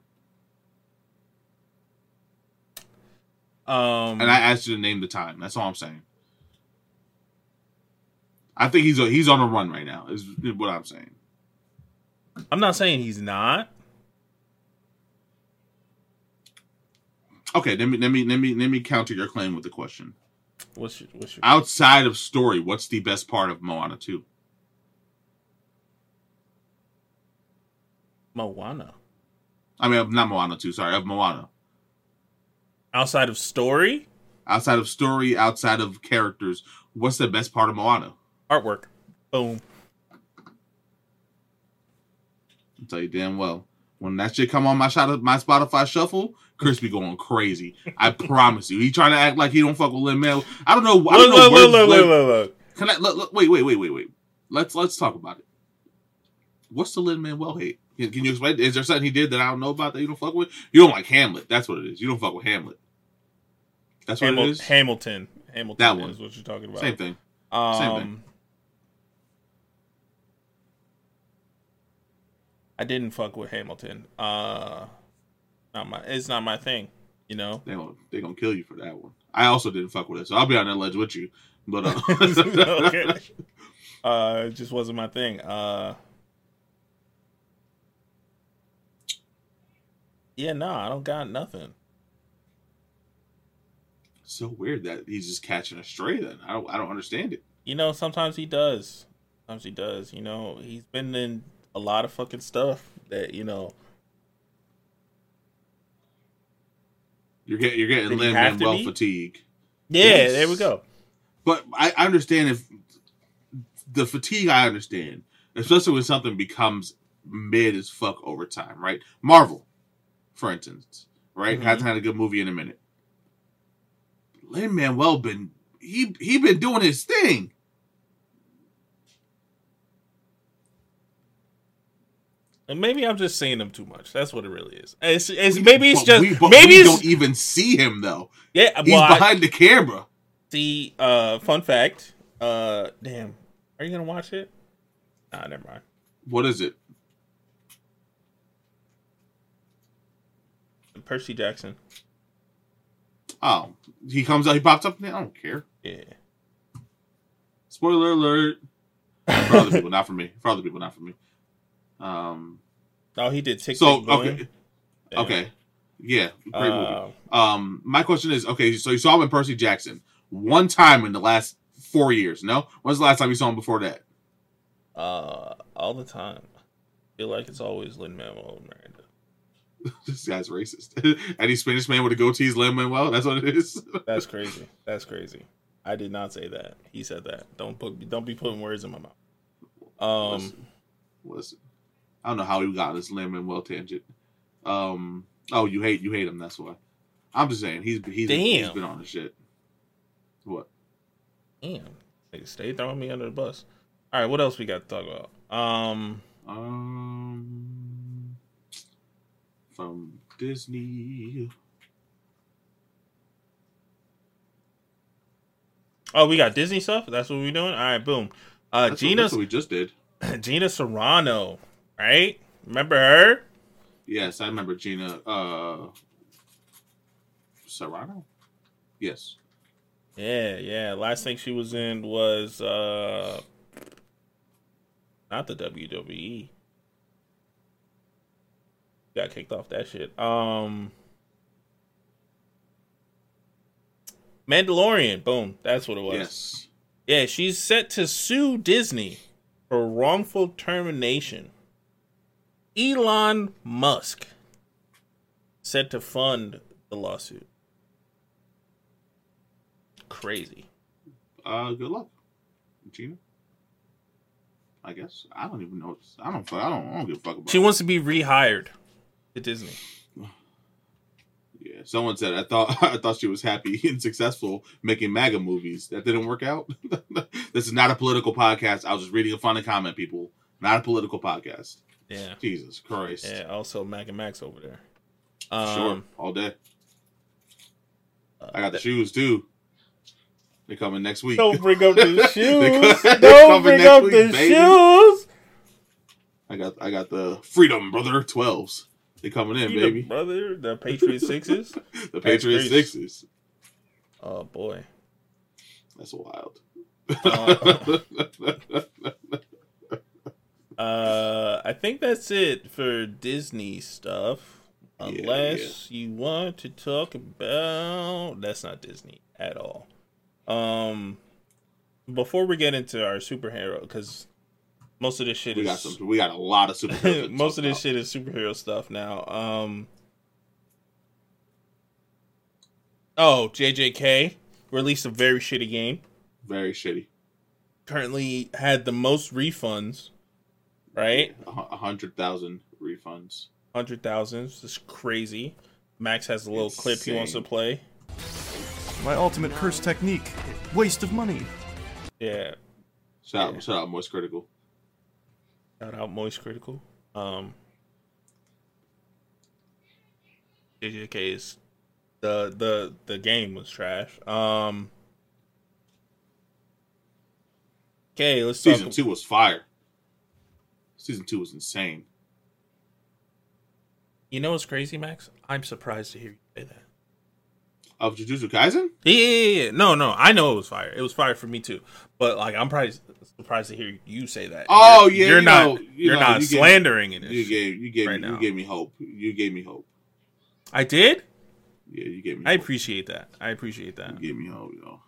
Um. And I asked you to name the time. That's all I'm saying. I think he's a, he's on a run right now. Is what I'm saying. I'm not saying he's not. Okay, let me let me let me let me counter your claim with the question. What's your, what's your Outside of story, what's the best part of Moana 2? Moana? I mean, of- not Moana 2, sorry, of Moana. Outside of story, Outside of story, outside of characters, what's the best part of Moana? artwork. Boom. I'll tell you damn well. When that shit come on my shot my Spotify shuffle, Chris be going crazy. I promise you. He trying to act like he don't fuck with Lin Manuel. I don't know. I don't know. look, look, look, look, look. Can I look, look, wait, wait, wait, wait, wait. Let's let's talk about it. What's the Lin Manuel hate? Can, can you explain? Is there something he did that I don't know about that you don't fuck with? You don't like Hamlet. That's what it is. You don't fuck with Hamlet. That's what it Hamil- is. Hamilton. Hamilton That one. is what you're talking about. Same thing. Um, Same thing. I didn't fuck with Hamilton. Uh, not my. It's not my thing. You know. They gonna they gonna kill you for that one. I also didn't fuck with it, so I'll be on that ledge with you. But uh, okay. Uh, it just wasn't my thing. Uh. Yeah, no, I don't got nothing. so weird that he's just catching a stray. Then I don't I don't understand it. you know, sometimes he does. Sometimes he does. You know, he's been in a lot of fucking stuff that you know. You're getting you're getting Lin Manuel fatigue. Yeah, Yes. there we go. But I I understand if the fatigue. I understand, especially when something becomes mid as fuck over time, right? Marvel, for instance, right, Mhm. hasn't had a good movie in a minute. Lin Manuel been he he been doing his thing. And maybe I'm just saying him too much. That's what it really is. It's, it's maybe it's just we, maybe we don't even see him though. yeah. He's Well, I, behind the camera. see. Uh, fun fact. Uh, damn. Are you gonna watch it? Nah, never mind. What is it? Percy Jackson. Oh, he comes out. He pops up. I don't care. Yeah. Spoiler alert. For other people, not for me. For other people, not for me. Um. Oh, he did Tick So okay, Damn. okay, yeah, great movie. Uh, Um, my question is, okay, so you saw him in Percy Jackson one time in the last four years. No, when's the last time you saw him before that? uh, all the time. feel like it's always Lin Manuel Miranda. this guy's racist. Any Spanish man with a goatee is Lin Manuel. That's what it is. That's crazy. That's crazy. I did not say that. He said that. Don't put. Don't be putting words in my mouth. Um. Listen, listen. I don't know how he got this Lin Manuel tangent. Um. Oh, you hate you hate him. That's why. I'm just saying he's he's, he's Damn. been on the shit. What? Damn. They stay throwing me under the bus. All right. What else we got to talk about? Um. Um, from Disney. Oh, we got Disney stuff. That's what we're doing. All right. Boom. Uh, Gina. what we just did. Gina Serrano. Right. Remember her? Yes, I remember Gina uh Serrano. Yes. Yeah. Yeah. Last thing she was in was uh, not the WWE. Got kicked off that shit. Um. Mandalorian, boom, that's what it was. Yes. Yeah, she's set to sue Disney for wrongful termination. Elon Musk said to fund the lawsuit. Crazy. Uh good luck. Gina. I guess. I don't even know. I don't I don't I don't give a fuck about She wants to be rehired at Disney. Yeah. Someone said I thought I thought she was happy and successful making MAGA movies. That didn't work out. this is not a political podcast. I was just reading a funny comment, people. Not a political podcast. Yeah. Jesus Christ. Yeah, also Mac and Max over there. Sure. Um, All day. uh, I got the shoes too. They're coming next week. Don't bring up the They shoes. co- Don't coming bring next up week, the baby. shoes. I got I got the Freedom Brother twelves. They coming in, You the baby. brother, the Patriot Sixes. The Patriot. Sixes. Oh boy. That's wild. Uh, Uh, I think that's it for Disney stuff. Yeah, Unless you want to talk about that's not Disney at all. Um, before we get into our superhero, because most of this shit we is got some. We got a lot of superheroes. to most of this about. shit is superhero stuff now. Um, oh, JJK released a very shitty game. very shitty. Currently had the most refunds, right? A hundred thousand refunds. hundred thousand. This is crazy. Max has a little clip he wants to play. My ultimate curse technique. Waste of money. Yeah, Shout Yeah. out, shout out, Moist Critical. shout out Moist Critical. Um, JJK is the the the game was trash. Um, okay, let's talk. Season two was fire. Season two was insane. You know what's crazy, Max? I'm surprised to hear you say that. Of Jujutsu Kaisen? Yeah, yeah, yeah. No, no, I know it was fire. It was fire for me too. But like, I'm probably surprised to hear you say that. Oh, You're- yeah, you're you not. know- you you're know, not you gave- slandering it. You gave you gave right me, now. you gave me hope. You gave me hope. I did. Yeah, you gave me. I hope. appreciate that. I appreciate that. You gave me hope, yo.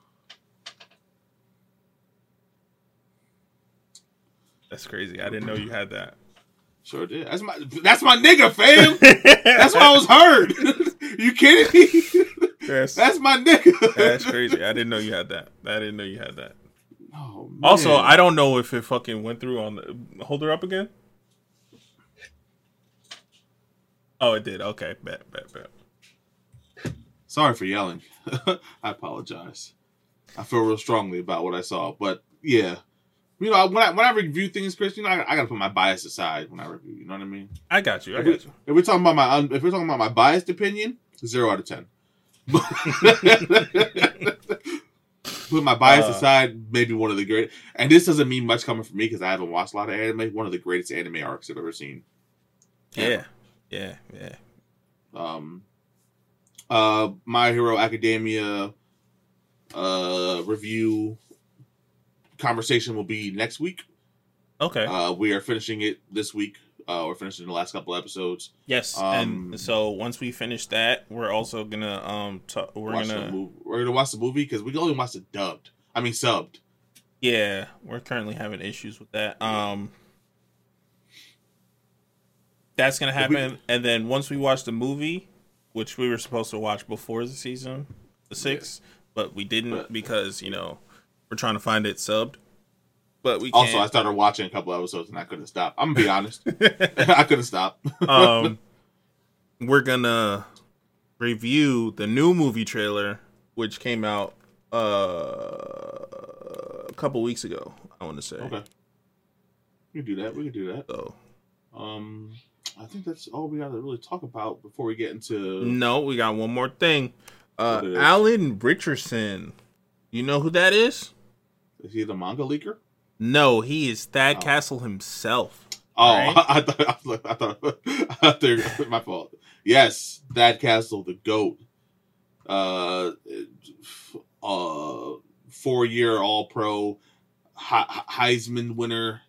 That's crazy. I didn't know you had that. Sure did. That's my that's my nigga, fam. That's why I was heard. you kidding me? That's, That's my nigga. that's crazy. I didn't know you had that. I didn't know you had that. Oh, man. Also, I don't know if it fucking went through on the. Hold her up again. Oh, it did. Okay, bet, bet, bet. sorry for yelling. I apologize. I feel real strongly about what I saw, but yeah, you know, when I when I review things, Chris, you know, I, I gotta put my bias aside when I review. You know what I mean? I got you. I If, we, you. If we're talking about my if we're talking about my biased opinion, zero out of ten. Put my bias Uh, aside, maybe one of the great. And this doesn't mean much coming from me because I haven't watched a lot of anime. One of the greatest anime arcs I've ever seen. Yeah, yeah, yeah. Um, uh, My Hero Academia uh review conversation will be next week. Okay. Uh, we are finishing it this week. Uh, we're finishing the last couple episodes. yes. um, and so once we finish that, we're also gonna um ta- we're gonna. We're gonna watch the movie because we only watch it dubbed. I mean subbed. yeah we're currently having issues with that. Um. That's gonna If we- happen, and then once we watch the movie, which we were supposed to watch before the season, the six, but we didn't But- because you know we're trying to find it subbed. But we can't. Also, I started watching a couple episodes and I couldn't stop. I'm gonna be honest. I couldn't stop. um, we're gonna review the new movie trailer, which came out uh, a couple weeks ago. I want to say. okay. We can do that. We can do that. So Um, I think that's all we got to really talk about before we get into. no, we got one more thing. Uh, What it is? Alan Ritchson. You know who that is? Is he the manga leaker? No, he is Thad Oh. Castle himself. Oh, Right? I, thought I thought I thought, I thought my fault. Yes, Thad Castle, the goat. Uh, uh, four year All Pro, Heisman winner,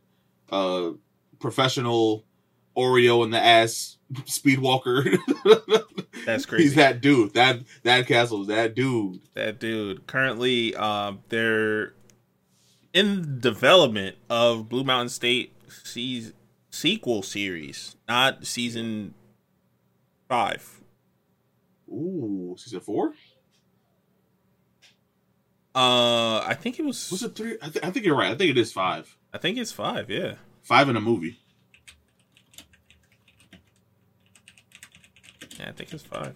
uh, professional Oreo in the ass speedwalker. That's crazy. He's that dude. That Thad Castle's that dude. that dude currently um they're in development of blue mountain state seas sequel series not season five Ooh, season four. uh i think it was, Was it three? I, th- I think you're right. I think it is five. i think it's five yeah Five in a movie. yeah i think it's five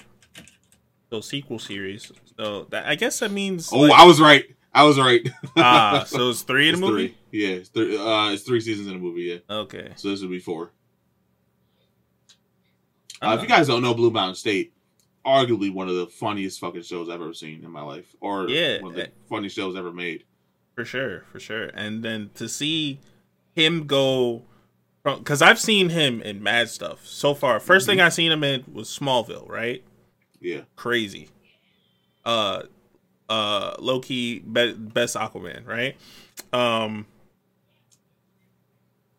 so sequel series so that i guess that means Oh, like- I was right. I was right. ah so it's three in It's the movie Three. Yeah, it's three. Uh, it's three seasons in a movie. Yeah, okay so this would be four. Uh, if you guys don't know Blue Mountain State, arguably one of the funniest fucking shows I've ever seen in my life, or Yeah. one of the funniest shows ever made. For sure, for sure. And then to see him go from because I've seen him in mad stuff so far. 1st thing I seen him in was Smallville, right? Yeah, Crazy. Uh uh low key be- best Aquaman, right? Um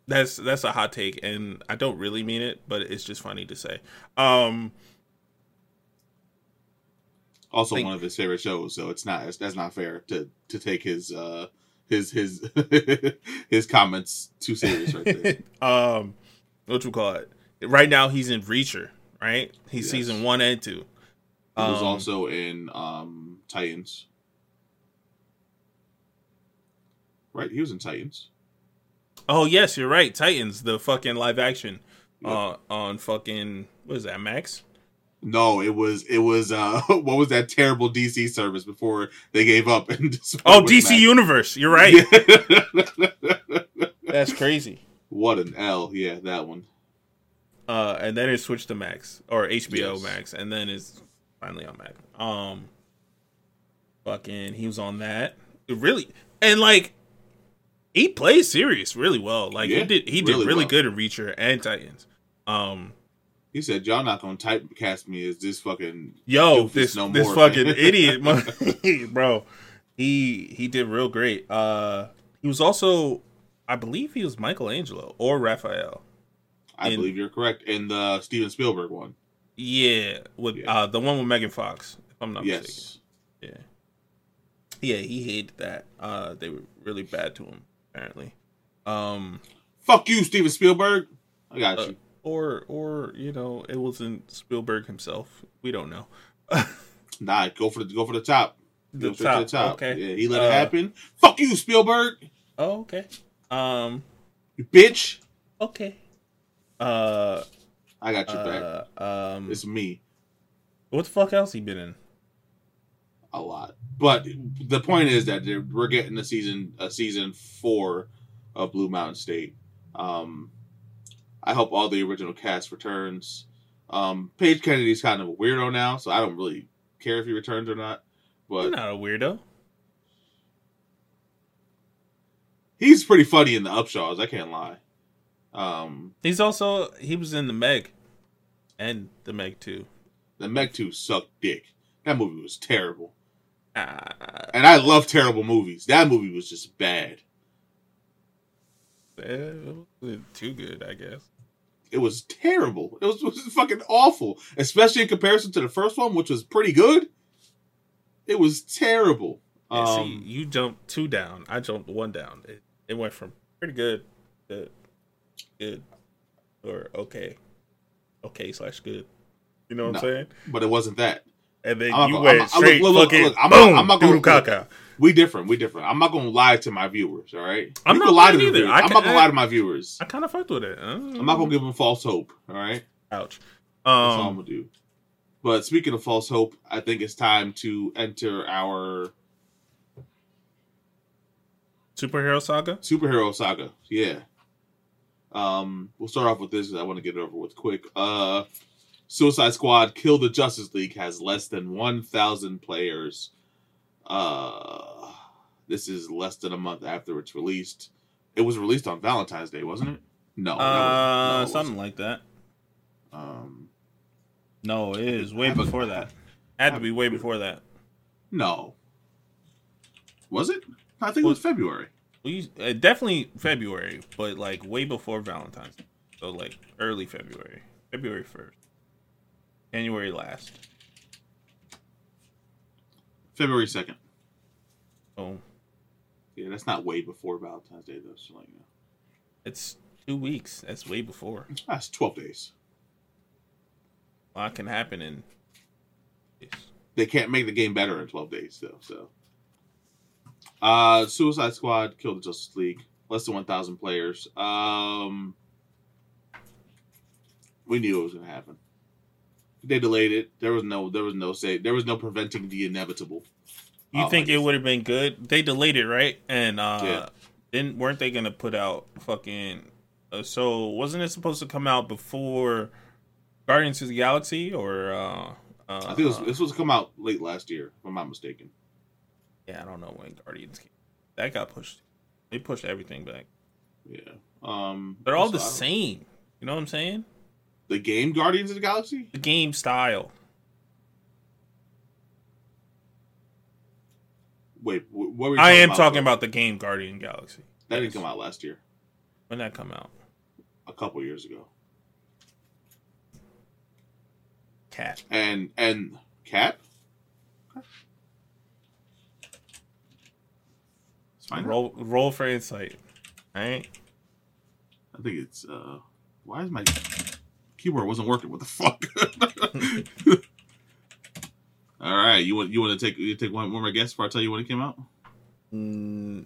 that's that's a hot take and I don't really mean it, but it's just funny to say. Um also Think- one of his favorite shows. So it's not it's, that's not fair to to take his uh his his his comments too serious right there. um what you call it? Right now he's in Reacher, right? He's Yes. season 1 and 2. He was Um, also in um Titans. Right, he was in Titans. Oh yes, you're right. Titans, the fucking live action Yep. uh, on fucking what is that Max? No, it was it was uh what was that terrible DC service before they gave up and Oh, DC Max. Universe. You're right. That's crazy. what an L, yeah, that one. Uh, and then it switched to Max or HBO Yes. Max, and then it's finally on Max. Um, fucking, he was on that. It really and like he plays serious really well. Like he did, he did really really well. good in Reacher and Titans. Um, He said, "Y'all not gonna typecast me as this fucking Yo, this no this more, fucking man." idiot, bro. He he did real great. Uh, he was also, I believe, he was Michelangelo or Raphael. I in- believe you're correct in the Steven Spielberg one. Yeah, with Yeah. uh the one with Megan Fox, if I'm not mistaken. yes, Yeah, yeah, he hated that. Uh, they were really bad to him apparently. Um, Fuck you, Steven Spielberg. I got Uh, you. or or you know, it wasn't Spielberg himself. We don't know. Nah, go for the go for the top. The Go straight to the top, top. okay. Yeah, he let Uh, it happen. Fuck you, Spielberg. Oh, okay. Um. You bitch. Okay. Uh. I got you back. uh um. It's me. What the fuck else he been in? A lot. But the point is that we're getting a season a season four of Blue Mountain State. Um, I hope all the original cast returns. Um, Page Kennedy's kind of a weirdo now, so I don't really care if he returns or not. You're But not a weirdo. he's pretty funny in the Upshaws. I can't lie. Um, He's also he was in the Meg, and the Meg Two. the Meg Two sucked dick. That movie was terrible, Ah, and I love terrible movies. That movie was just bad. too good, I guess. it was terrible. It was, it was fucking awful, especially in comparison to the first one, which was pretty good. It was terrible. Yeah, see, Um, you jumped two down. I jumped one down. It, it went from pretty good to good or okay, okay slash good. You know what No. I'm saying? but it wasn't that. And then I'm you not went gonna- I'm- straight look, look, fucking look, I'm boom, I'm not gonna- caca. We different. We different. I'm not gonna lie to my viewers. All right. I'm not can lie to lying either. viewers. I I'm not gonna lie to my viewers. I kind of fucked with it. I'm not gonna give them false hope. All right. ouch. That's all I'm Um, gonna do. But speaking of false hope, I think it's time to enter our superhero saga. superhero saga. Yeah. Um, we'll start off with this. I want to get it over with quick. Uh, Suicide Squad: Kill the Justice League has less than one thousand players. Uh, this is less than a month after it's released. It was released on Valentine's Day, wasn't it? No, Uh, no, something like that. Um, No, it is way a- before that. Had to be way before that. no. Was it? I think it was February. We uh, definitely February, but like way before Valentine's. Day. So like early February, February first, January last. February second. Oh, Yeah, that's not way before Valentine's Day though. So like, you know. it's two weeks. That's way before. that's twelve days. A lot can happen in. they can't make the game better in 12 days though so uh suicide squad killed the justice league less than 1000 players um we knew it was going to happen they delayed it there was no there was no say there was no preventing the inevitable You Oh, think it would have been good? They delayed it, right? And uh Yeah. then weren't they gonna put out fucking? Uh, so wasn't it supposed to come out before Guardians of the Galaxy or? uh uh, i think it was, this was come out late last year if i'm not mistaken Yeah, I don't know when Guardians came. That got pushed. They pushed everything back. yeah um They're all so the same. You know what I'm saying? The game guardians of the galaxy The game style. wait what were you I am about, talking though? about the game Guardian Galaxy. that didn't come out last year When that come out? a couple years ago Cat. and and cat find out. Roll roll for insight. Alright? I think it's uh why is my keyboard wasn't working? What the fuck? All right, you want you want to take you take one, one more guess before I tell you when it came out? Mm,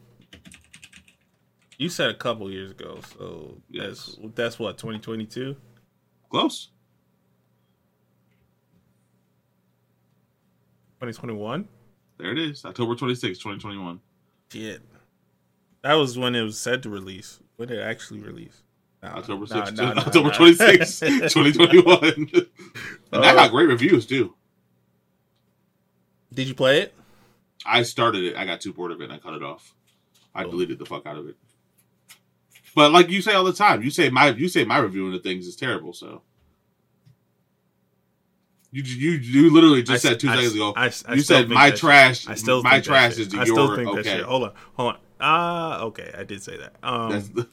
you said a couple years ago, so Yes. that's that's what, twenty twenty two? Close. 2021? There it is. October 26, 2021. Shit. That was when it was said to release. When it actually released. Nah, October nah, 6, nah, nah, October nah. 2021. and that Uh, got great reviews too. Did you play it? I started it. I got too bored of it and I cut it off. I Oh. deleted the fuck out of it. But like you say all the time, you say my you say my reviewing of things is terrible. So you you you literally just I said two s- I seconds s- ago. I s- I you said my that shit. trash. I still my think that trash is I your still think that okay. shit. Hold on, hold on. Ah, okay, I did say that. Um, the,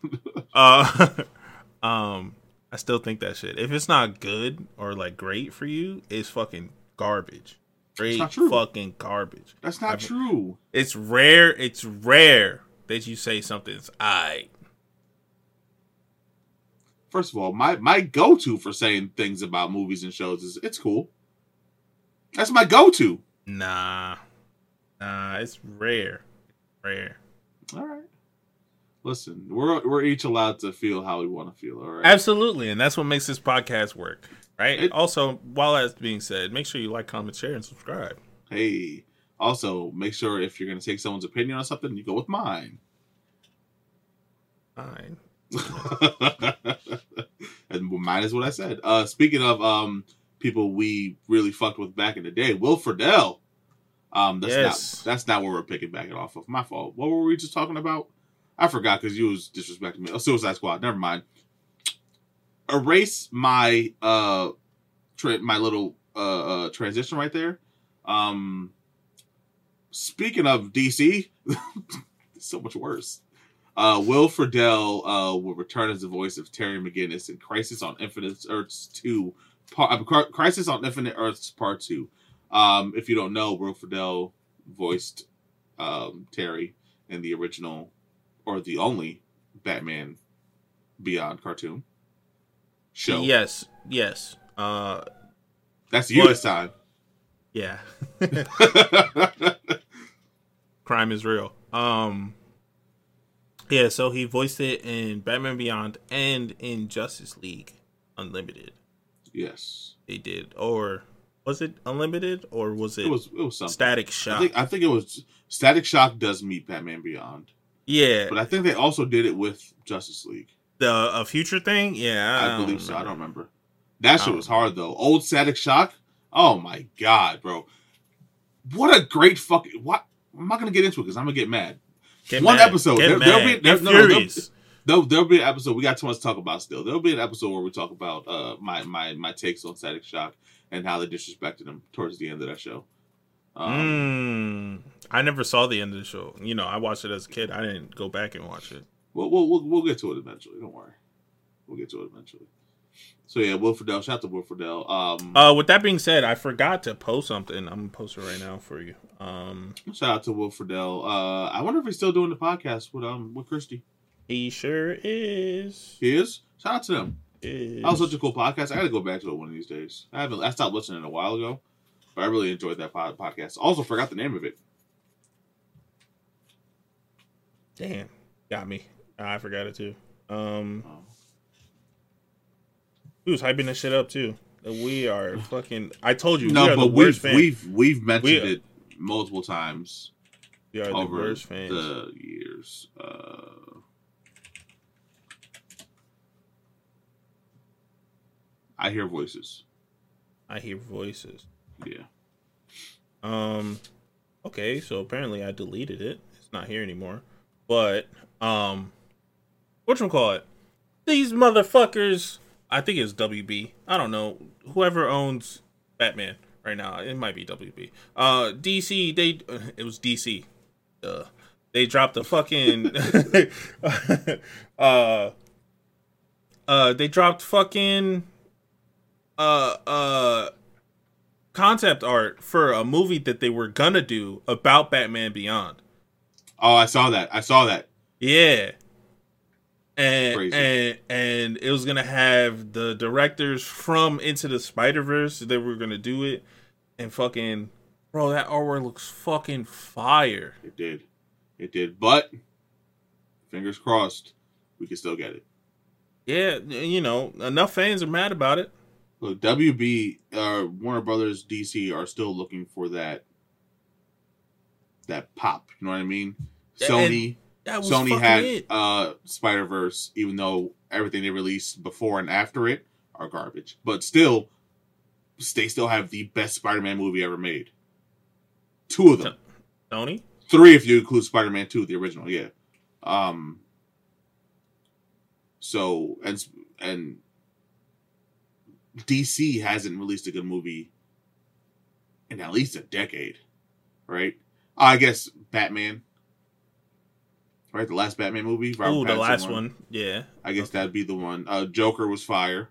uh, um, I still think that shit. If it's not good or like great for you, it's fucking garbage. True. fucking garbage. that's not I've- true. It's rare. It's rare that you say something's I. First of all, my my go to for saying things about movies and shows is it's cool. That's my go to. Nah, nah, it's rare, rare. All right. Listen, we're we're each allowed to feel how we want to feel. All right. Absolutely, and that's what makes this podcast work, right? It- also, while that's being said, make sure you like, comment, share, and subscribe. Hey. Also, make sure if you're gonna take someone's opinion on something, you go with mine. Fine. and mine is what I said. Uh, speaking of um, people we really fucked with back in the day, Will Friedle. Um, that's Yes. not that's not where we're picking back it off of. My fault. What were we just talking about? I forgot because you was disrespecting me. Oh, Suicide Squad. Never mind. Erase my uh, tra- my little uh, uh transition right there. Um, speaking of DC, so much worse. Uh, Will Friedle uh, will return as the voice of Terry McGinnis in Crisis on Infinite Earths 2, part, uh, Crisis on Infinite Earths Part 2. Um, if you don't know, Will Friedle voiced um, Terry in the original, or the only, Batman Beyond cartoon show. Yes, yes. Uh, That's you this time. yeah. Crime is real. Um, yeah. So he voiced it in Batman Beyond and in Justice League Unlimited. yes. They did, or was it Unlimited, or was it, It was it was something. Static I Shock? think I think it was Static Shock does meet Batman Beyond, yeah, but I think they also did it with Justice League. the a future thing. Yeah, I, don't believe so. I don't remember. That shit was hard though. Old Static Shock. Oh my god, bro! What a great fucking. What? I'm not gonna get into it because I'm gonna get mad. Get One mad. episode. Get There- there'll be- there- no, there'll- There'll, there'll be an episode. We got too much to talk about still. There'll be an episode where we talk about uh my my my takes on Static Shock and how they disrespected him towards the end of that show. Um, Mm, I never saw the end of the show. You know, I watched it as a kid. I didn't go back and watch it. we'll, we'll we'll we'll get to it eventually. Don't worry. We'll get to it eventually. So yeah, Will Friedle. Shout out to Will Friedle. Um, Uh, with that being said, I forgot to post something. I'm gonna post it right now for you. Um, Shout out to Will Friedle. Uh, I wonder if he's still doing the podcast with um with Christy. he sure is. He is. Shout out to them. Is. That was such a cool podcast. I got to go back to it one of these days. I haven't. I stopped listening a while ago, but I really enjoyed that pod- podcast. Also, forgot the name of it. Damn, got me. I forgot it too. Um, Oh. was hyping this shit up too. We are fucking. I told you, we No, are the but we've we've we've mentioned We- it multiple times we are the over worst fans. the years. Uh, I hear voices. I hear voices. Yeah. Um okay, so apparently I deleted it. It's not here anymore. But um what you call it? These motherfuckers I think it's WB. I don't know. Whoever owns Batman right now, it might be WB. Uh DC they uh, it was DC. Uh they dropped the fucking uh uh they dropped fucking uh uh concept art for a movie that they were gonna do about Batman Beyond. Oh, I saw that. I saw that. Yeah. And Crazy. and and it was gonna have the directors from Into the Spider Verse that were gonna do it, and fucking bro, that artwork looks fucking fire. It did. It did. But fingers crossed, we can still get it. Yeah, you know, enough fans are mad about it. Look, WB, uh, Warner Brothers, DC are still looking for that that pop. You know what I mean? Sony, That was Sony had it. uh, Spider Verse, even though everything they released before and after it are garbage, but still, they still have the best Spider-Man movie ever made. Two of them, Sony? three if you include Spider-Man Two, the original. Yeah. Um. So and and DC hasn't released a good movie in at least a decade, right? I guess Batman, right? The last Batman movie. Robert Oh, the last one. Yeah. I guess that'd be the one. Uh, Joker was fire.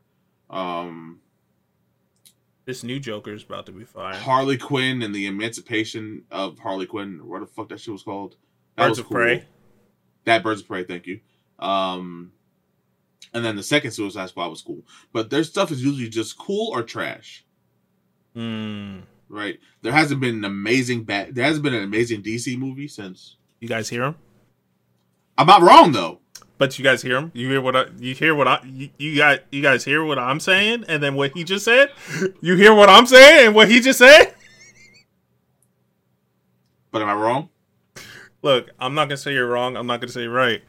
Um, This new Joker is about to be fire. Harley Quinn and the Emancipation of Harley Quinn. What the fuck that shit was called? That Birds was of Prey. That Birds of Prey. Thank you. Um, and then the second Suicide Squad was cool. But their stuff is usually just cool or trash, Hmm. right? There hasn't been an amazing bat. There hasn't been an amazing DC movie since. You guys hear him? I'm not wrong though. But you guys hear him? You hear what I? You hear what I? You, you got? You guys hear what I'm saying? And then what he just said? You hear what I'm saying and what he just said? But am I wrong? Look, I'm not gonna say you're wrong. I'm not gonna say you're right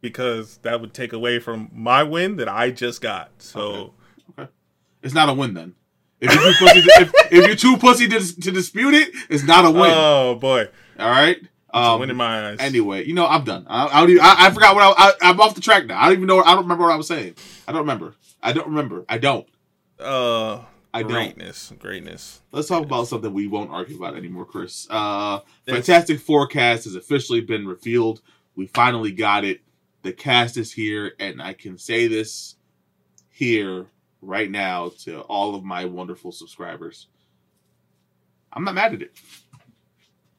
because that would take away from my win that I just got. So It's not a win then. If you're too pussy, to, if, if you're too pussy to, to dispute it, it's not a win. oh boy, all right. it's a Um, win in my eyes. Anyway, you know, I'm done. I, I, don't even, I, I forgot what I, I. I'm off the track now. I don't even know. I don't remember what I was saying. I don't remember. I don't remember. I don't. uh, I don't. greatness, greatness. Let's talk about something we won't argue about anymore, Chris. Uh, Fantastic Four cast has officially been revealed. We finally got it. The cast is here, and I can say this here right now to all of my wonderful subscribers. I'm not mad at it.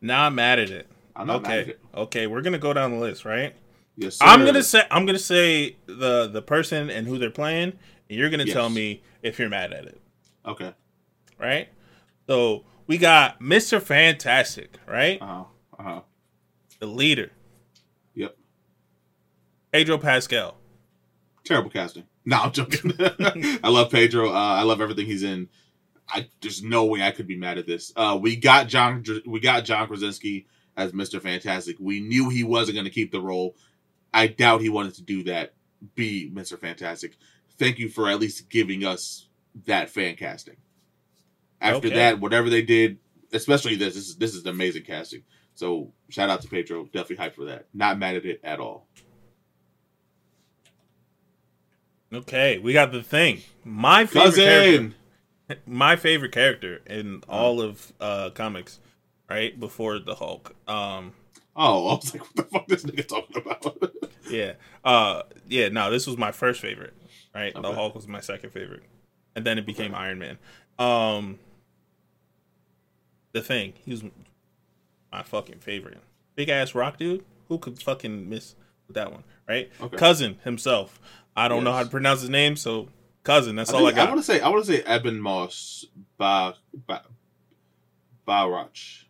Not mad at it. I'm not mad at Okay, it. okay, we're gonna go down the list, right? Yes, sir. I'm gonna say I'm gonna say the the person and who they're playing, and you're gonna Yes. tell me if you're mad at it, Okay. right? So we got Mr. Fantastic, right? Uh huh. Uh huh. The leader. Pedro Pascal. Terrible casting. No, I'm joking. I love Pedro. Uh, I love everything he's in. I there's no way I could be mad at this. Uh, we got John. We got John Krasinski as Mister Fantastic. We knew he wasn't going to keep the role. I doubt he wanted to do that. Be Mister Fantastic. Thank you for at least giving us that fan casting. After Okay. that, whatever they did, especially this, this is this is amazing casting. So shout out to Pedro. Definitely hyped for that. Not mad at it at all. Okay, we got the thing. My favorite character. My favorite character in all of uh comics, right before the Hulk. Um, Oh, I was like, what the fuck this nigga talking about? yeah, uh, yeah. No, this was my first favorite. Right, the Hulk was my second favorite, and then it became Iron Man. Um, the thing, he was my fucking favorite. Big ass rock dude. Who could fucking miss with that one? Right, Okay. cousin himself. I don't know how to pronounce his name, so cousin. That's I, all I think- I got. want to say I want to say Eben Moss ba ba Barach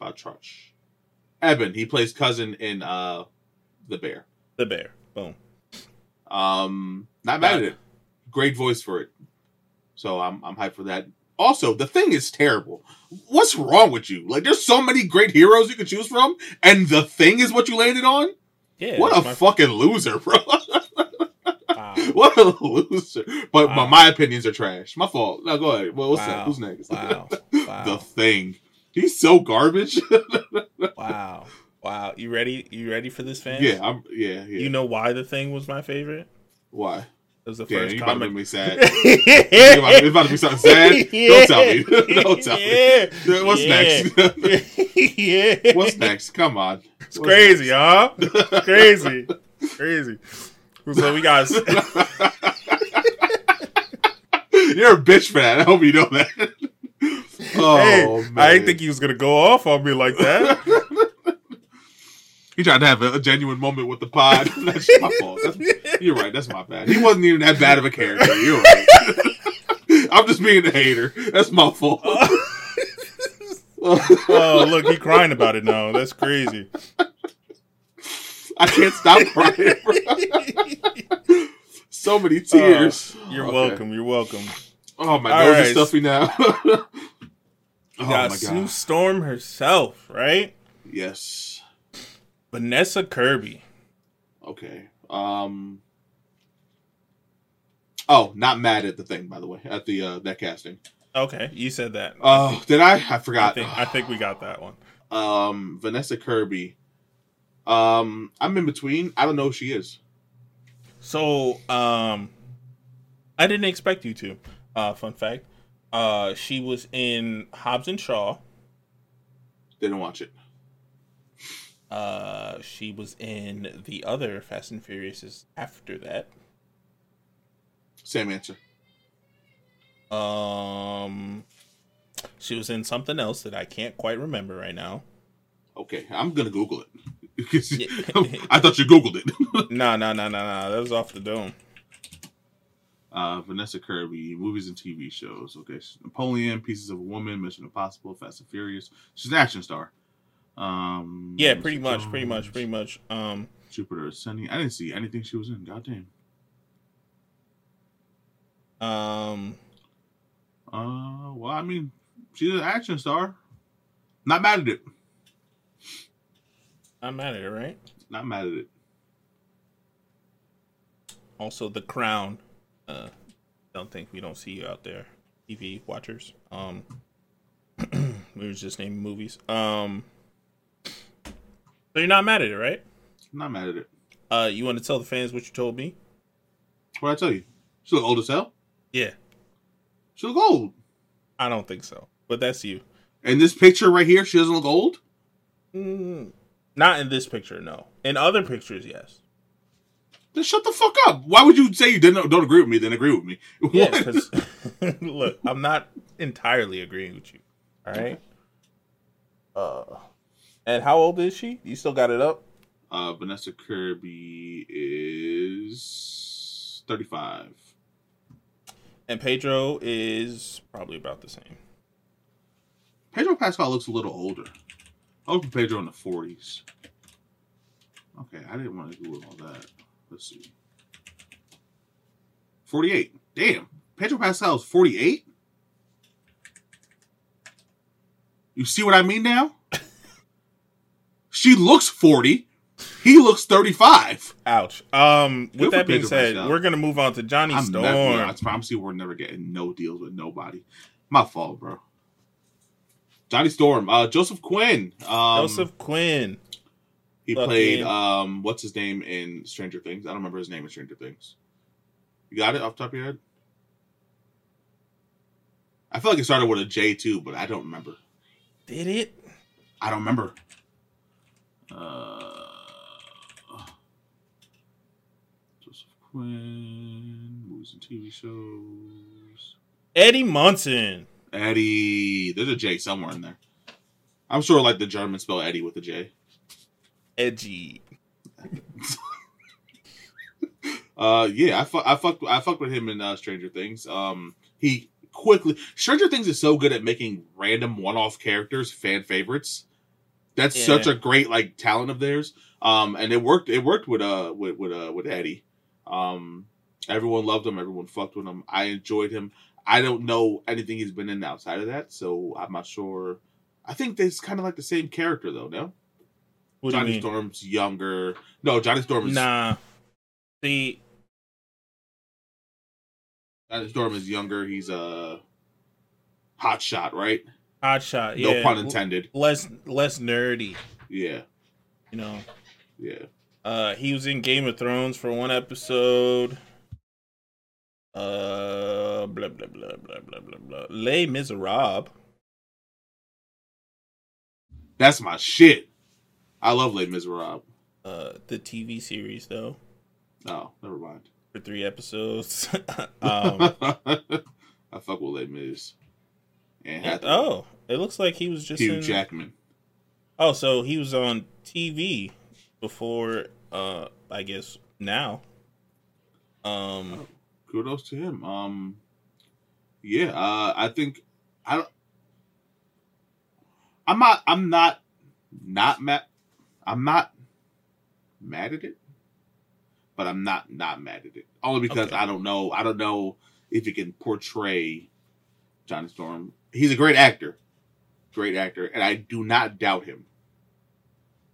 Batrach. Eben, he plays cousin in uh the Bear. the bear. Boom. Um, not mad at it. Great voice for it. So I'm I'm hyped for that. Also, the thing is terrible. What's wrong with you? Like, there's so many great heroes you could choose from, and the thing is what you landed on. Yeah. what a my- fucking loser, bro. wow. what a loser. But Wow. my, my opinions are trash. My fault. Now go ahead. Well, what's Wow. that? Who's next? Wow. the thing. He's so garbage. wow. Wow. You ready? You ready for this, fan? yeah, I'm. Yeah, yeah. You know why the thing was my favorite? why? It was the Damn, first you about to make me sad. It's about, about to be something sad. Don't tell me. Don't tell Yeah. me. What's Yeah. next? yeah. What's next? Come on. It's crazy, huh? It's crazy. Crazy. So we got You're a bitch for that. I hope you know that. Oh Hey, man. I didn't think he was gonna go off on me like that. He tried to have a, a genuine moment with the pod. That's my fault. That's, you're right. That's my bad. He wasn't even that bad of a character. You're right. I'm just being a hater. That's my fault. oh, look, he crying about it now. That's crazy. I can't stop crying. So many tears. You're Okay. welcome. You're welcome. Oh my All nose right. is stuffy now. oh my god. Sue Storm herself, right? Yes. Vanessa Kirby. Okay. Um. Oh, not mad at the thing, by the way, at the uh that casting. Okay, you said that. Oh, did I? I I forgot. think I think we got that one. um, Vanessa Kirby. Um, I'm in between. I don't know who she is. So, um, I didn't expect you to. Uh, fun fact. Uh, she was in Hobbs and Shaw. Didn't watch it. Uh, she was in the other Fast and Furiouses after that. Same answer. Um, she was in something else that I can't quite remember right now. Okay, I'm gonna Google it. 'Cause Yeah. I thought you Googled it. No, no, no, no, no. That was off the dome. Uh, Vanessa Kirby, movies and TV shows. Okay, Napoleon, Pieces of a Woman, Mission Impossible, Fast and Furious. She's an action star. Um, Yeah, pretty much, pretty much, pretty much. Um, Jupiter Ascending. I didn't see anything she was in. Goddamn. um, Uh, well, I mean, she's an action star. Not mad at it. I'm mad at it, right? Not mad at it. Also, The Crown. Uh, don't think we don't see you out there, TV watchers. Um, we were just naming movies. Um, so you're not mad at it, right? Not mad at it. Uh, you want to tell the fans what you told me? What I tell you? She look old as hell. Yeah, She look old. I don't think so, but that's you. And this picture right here, she doesn't look old. Mm, not in this picture, no. In other pictures, yes. Then shut the fuck up. Why would you say you didn't don't agree with me? Then agree with me. Yeah, because look, I'm not entirely agreeing with you. All right. Uh, and how old is she? You still got it up? Uh, Vanessa Kirby is thirty-five. And Pedro is probably about the same. Pedro Pascal looks a little older. For Pedro in the forties. Okay, I didn't want to Google all that. Let's see. Forty-eight. Damn, Pedro Pascal is forty-eight. You see what I mean now? she looks forty. He looks thirty-five. Ouch. Um, with Good that being Pedro said, Pascal. we're gonna move on to Johnny I'm Storm. never. I promise you, we're never getting no deals with nobody. My fault, bro. Johnny Storm, uh, Joseph Quinn. Um, Joseph Quinn. He Fucking- played um what's his name in Stranger Things? I don't remember his name in Stranger Things. You got it off the top of your head? I feel like it started with a J too, but I don't remember. Did it? I don't remember. Uh, Joseph Quinn, movies and TV shows. Eddie Munson. Eddie, there's a J somewhere in there. I'm sure like the Germans spell Eddie with a J. Edgy. Uh, yeah, I fu- I fucked I fucked with him in uh, Stranger Things. Um, he quickly Stranger Things is so good at making random one-off characters fan favorites. That's Yeah. such a great like talent of theirs. Um, and it worked. It worked with uh with with uh with Eddie. Um, everyone loved him. Everyone fucked with him. I enjoyed him. I don't know anything he's been in outside of that, so I'm not sure. I think it's kind of like the same character though. No, What Johnny you? Storm's younger. No, Johnny Storm is Nah. See, Johnny Storm is younger. He's a hot shot, right? hot shot. Yeah. No pun intended. Less less nerdy. Yeah, You know. yeah. Uh, he was in Game of Thrones for one episode. Uh, blah blah blah blah blah blah blah. Les Miserables. That's my shit. I love Les Miserables. Uh, the TV series though Oh, never mind. for three episodes. um, I fuck with Les Mis. And yeah, oh, it looks like he was just Hugh in. Jackman. Oh, so he was on TV before. Uh, I guess now. Um, Kudos to him. Um, yeah. Uh, I think I don't. I'm not. I'm not. Not mad. I'm not mad at it, but I'm not not mad at it. Only because Okay. I don't know. I don't know if he can portray Johnny Storm. He's a great actor, great actor, and I do not doubt him.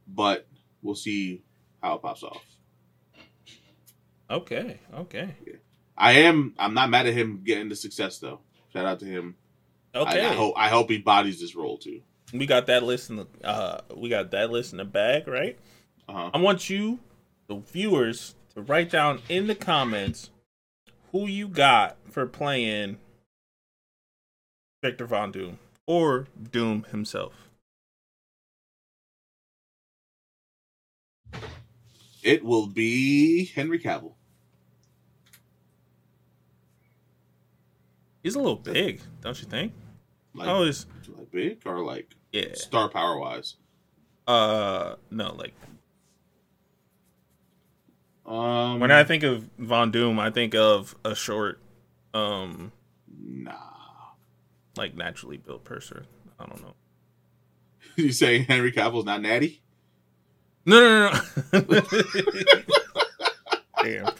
But we'll see how it pops off. okay, okay, I am. I'm not mad at him getting the success though. Shout out to him. okay. I, I hope. I hope he bodies this role too. we got that list in the. Uh, we got that list in the bag, right? Uh-huh. I want you, the viewers, to write down in the comments who you got for playing Victor Von Doom or Doom himself. It will be Henry Cavill. He's a little big, don't you think? Like, oh, is like big or like yeah. star power wise. Uh, no, like Um, when I think of Von Doom, I think of a short Um, Nah. like naturally built person. I don't know. you saying Henry Cavill's not natty? No, no, no. no. Damn.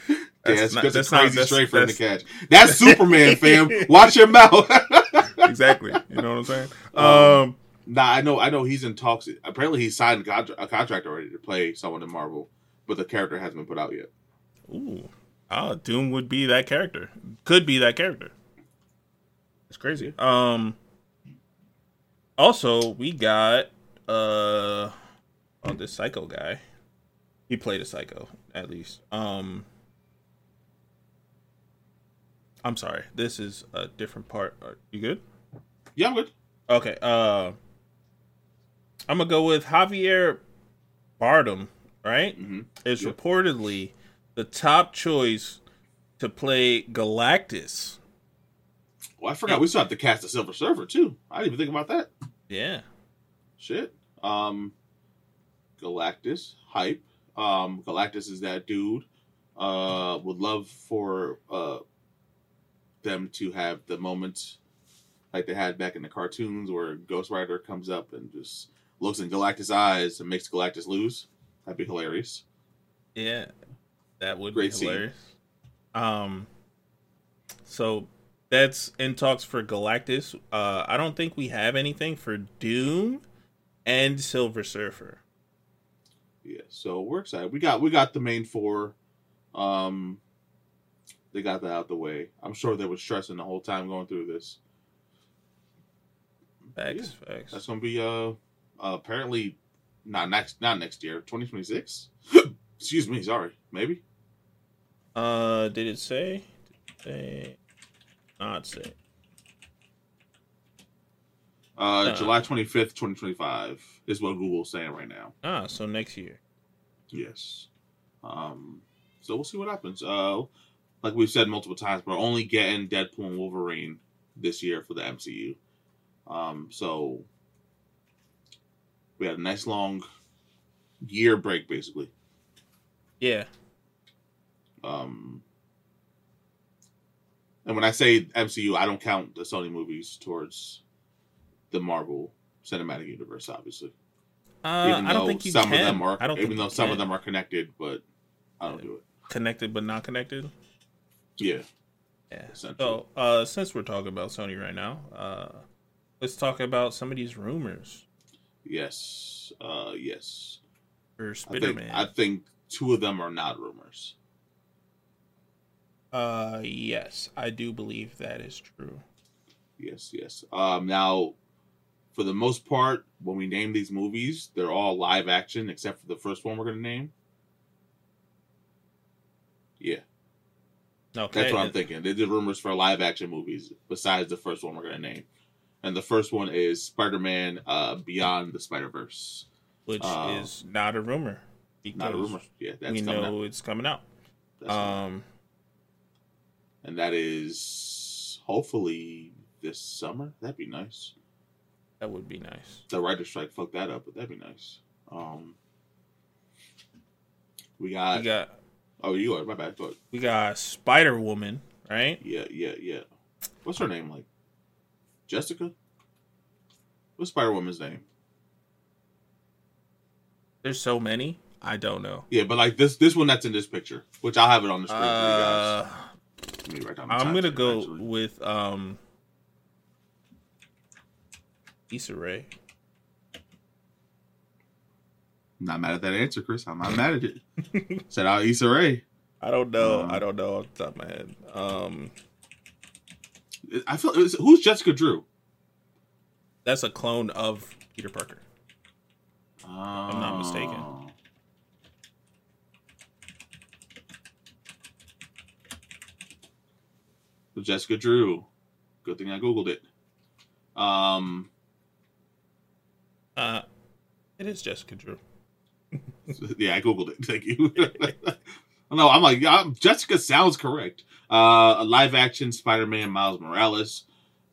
Yeah, That's that's, not- that's, that's a not- crazy straight for him to catch. That's Superman, fam. Watch your mouth. exactly. You know what I'm saying? Um, Um, nah, I know. I know he's in talks. Apparently, he signed a, contract already to play someone in Marvel, but the character hasn't been put out yet. ooh, ah, Doom would be that character. Could be that character. It's crazy. Um. Also, we got uh, oh, this psycho guy. He played a psycho at least. Um. I'm sorry. This is a different part. Are you good? Yeah, I'm good. Okay. Uh, I'm gonna go with Javier Bardem. Right, Mhm. is Yep. reportedly the top choice to play Galactus. Well, I forgot we still have to cast the Silver Surfer too. I didn't even think about that. Yeah. Shit. Um, Galactus hype. Um, Galactus is that dude. Uh, would love for uh them to have the moments like they had back in the cartoons where Ghost Rider comes up and just looks in Galactus' eyes and makes Galactus lose. That'd be hilarious. Yeah, that would Great be scene. Um, so that's in talks for Galactus. Uh, I don't think we have anything for Doom and Silver Surfer. Yeah, so we're excited. We got we got the main four. Um, they got that out the way. I'm sure they were stressing the whole time going through this. Facts, facts. That's gonna be uh, uh apparently not next not next year, 2026. Excuse me, sorry. Maybe. Uh, did it say? Did say? Not say. Uh, Uh. July 25th, 2025 is what Google's saying right now. Ah, so next year. Yes. Um, so we'll see what happens. Uh, like we've said multiple times, we're only getting Deadpool and Wolverine this year for the MCU. Um, so we had a nice long year break, basically. Yeah. Um, and when I say MCU, I don't count the Sony movies towards the Marvel Cinematic Universe, obviously. Uh, even I don't though think you some can. of them are, I don't even though some of them are connected, but I don't do it. connected but not connected. Yeah. Yeah. So, uh, since we're talking about Sony right now, uh, let's talk about some of these rumors Yes. Uh, yes. for I Spider Man. I think two of them are not rumors. Uh, yes, I do believe that is true. Yes, yes. Um, now, for the most part, when we name these movies, they're all live action except for the first one we're going to name. Yeah, Okay, that's what I'm thinking. They did rumors for live action movies besides the first one we're going to name. And the first one is Spider Man uh, Beyond the Spider Verse. which uh, is not a rumor. Not a because rumor. Yeah, that's we coming know out. it's coming out. That's coming out. Um, And that is hopefully this summer. That'd be nice. that would be nice. the writer strike fucked that up, but that'd be nice. Um, we got, We got oh you are my bad. But we got Spider Woman, right? yeah, yeah, yeah. What's her name like? Jessica. What's Spider Woman's name? There's so many. I don't know. Yeah, but like this this one that's in this picture, which I'll have it on the screen for you guys. Uh, Let me write I'm gonna go actually. with um Issa Rae. Not mad at that answer, Chris. I'm not mad at it. Said out Issa Rae. I don't know. Um, I don't know off the top of my head. Um, I feel it's- who's Jessica Drew. that's a clone of Peter Parker. I'm not mistaken. So Jessica Drew. Good thing I googled it. Um, Uh, it is Jessica Drew. yeah, I googled it. Thank you. no, I'm like yeah, Jessica sounds correct. Uh, a live action Spider-Man Miles Morales,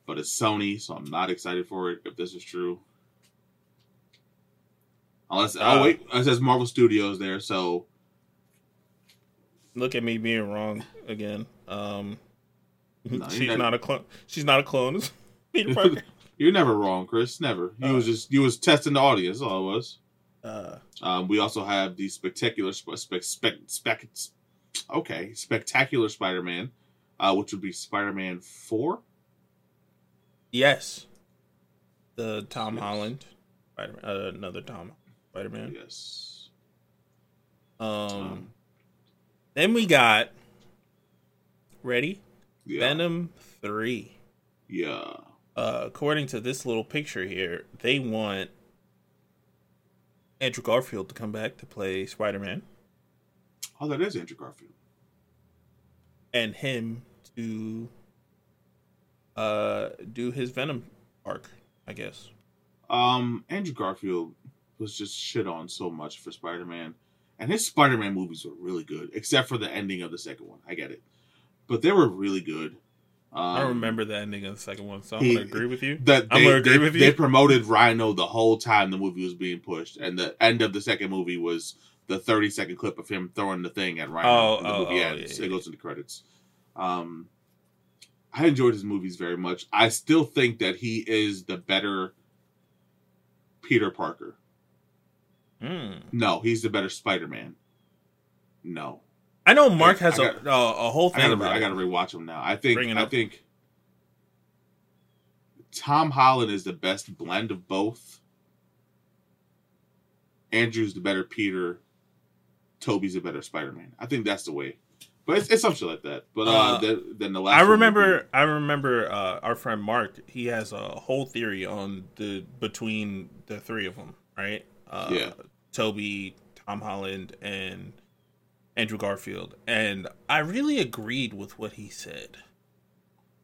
but it's Sony, so I'm not excited for it. If this is true, unless Uh, oh wait, it says Marvel Studios there, so Look at me being wrong again. Um, No, she's you're not a clone. She's not a clone. Peter Parker. You're never wrong, Chris. Never. You was just you was testing the audience. All it was. Uh, Um, we also have the spectacular sp- spec spec spec. Okay, spectacular Spider-Man, uh, which would be Spider-Man Four. yes, the Tom Yes. Holland, Spider- uh, another Tom Spider Man. Yes. Um, Um, then we got ready Yeah. Venom three. Yeah. Uh, according to this little picture here, they want Andrew Garfield to come back to play Spider Man Oh, that is Andrew Garfield. and him to uh do his Venom arc, I guess. Um, Andrew Garfield was just shit on so much for Spider-Man, and his Spider-Man movies were really good, except for the ending of the second one. I get it, but they were really good. Um, I don't remember the ending of the second one, so I'm he- gonna agree with you. that I'm they, gonna agree they, with you. they promoted Rhino the whole time the movie was being pushed, and the end of the second movie was the 30 second clip of him throwing the thing at Rhino. Oh, the oh, movie oh, ends. yeah, it goes into credits. Um, I enjoyed his movies very much. I still think that he is the better Peter Parker. Hmm. No, he's the better Spider Man. No, I know Mark I- has I a uh, a whole I thing gotta, about I gotta rewatch him now. I think I up. think Tom Holland is the best blend of both. Andrew's the better Peter. Tobey's the better Spider Man. I think that's the way. But it's, it's something like that. But uh, Uh, then, then the last. I remember. be- I remember uh, our friend Mark. He has a whole theory on the between the three of them, right? Uh, Yeah. Toby, Tom Holland, and Andrew Garfield, and I really agreed with what he said.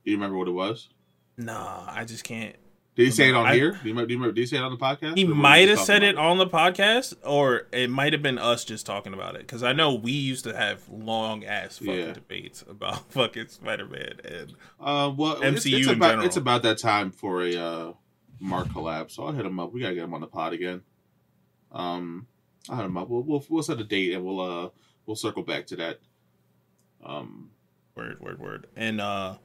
Do you remember what it was? Nah, I just can't. Did he say it on I- here? Do you, remember, do you remember? Did he say it on the podcast? He Or were we might have said talking it on the podcast, or it might have been us just talking about it. Because I know we used to have long ass fucking Yeah. debates about fucking Spider Man, and Uh, well, it's, MCU it's in about general. it's about that time for a uh, Mark collab, so I'll hit him up. We gotta get him on the pod again. Um, I'll hit him up. We'll we'll, we'll set a date and we'll uh we'll circle back to that. Um, word, word, word, and uh,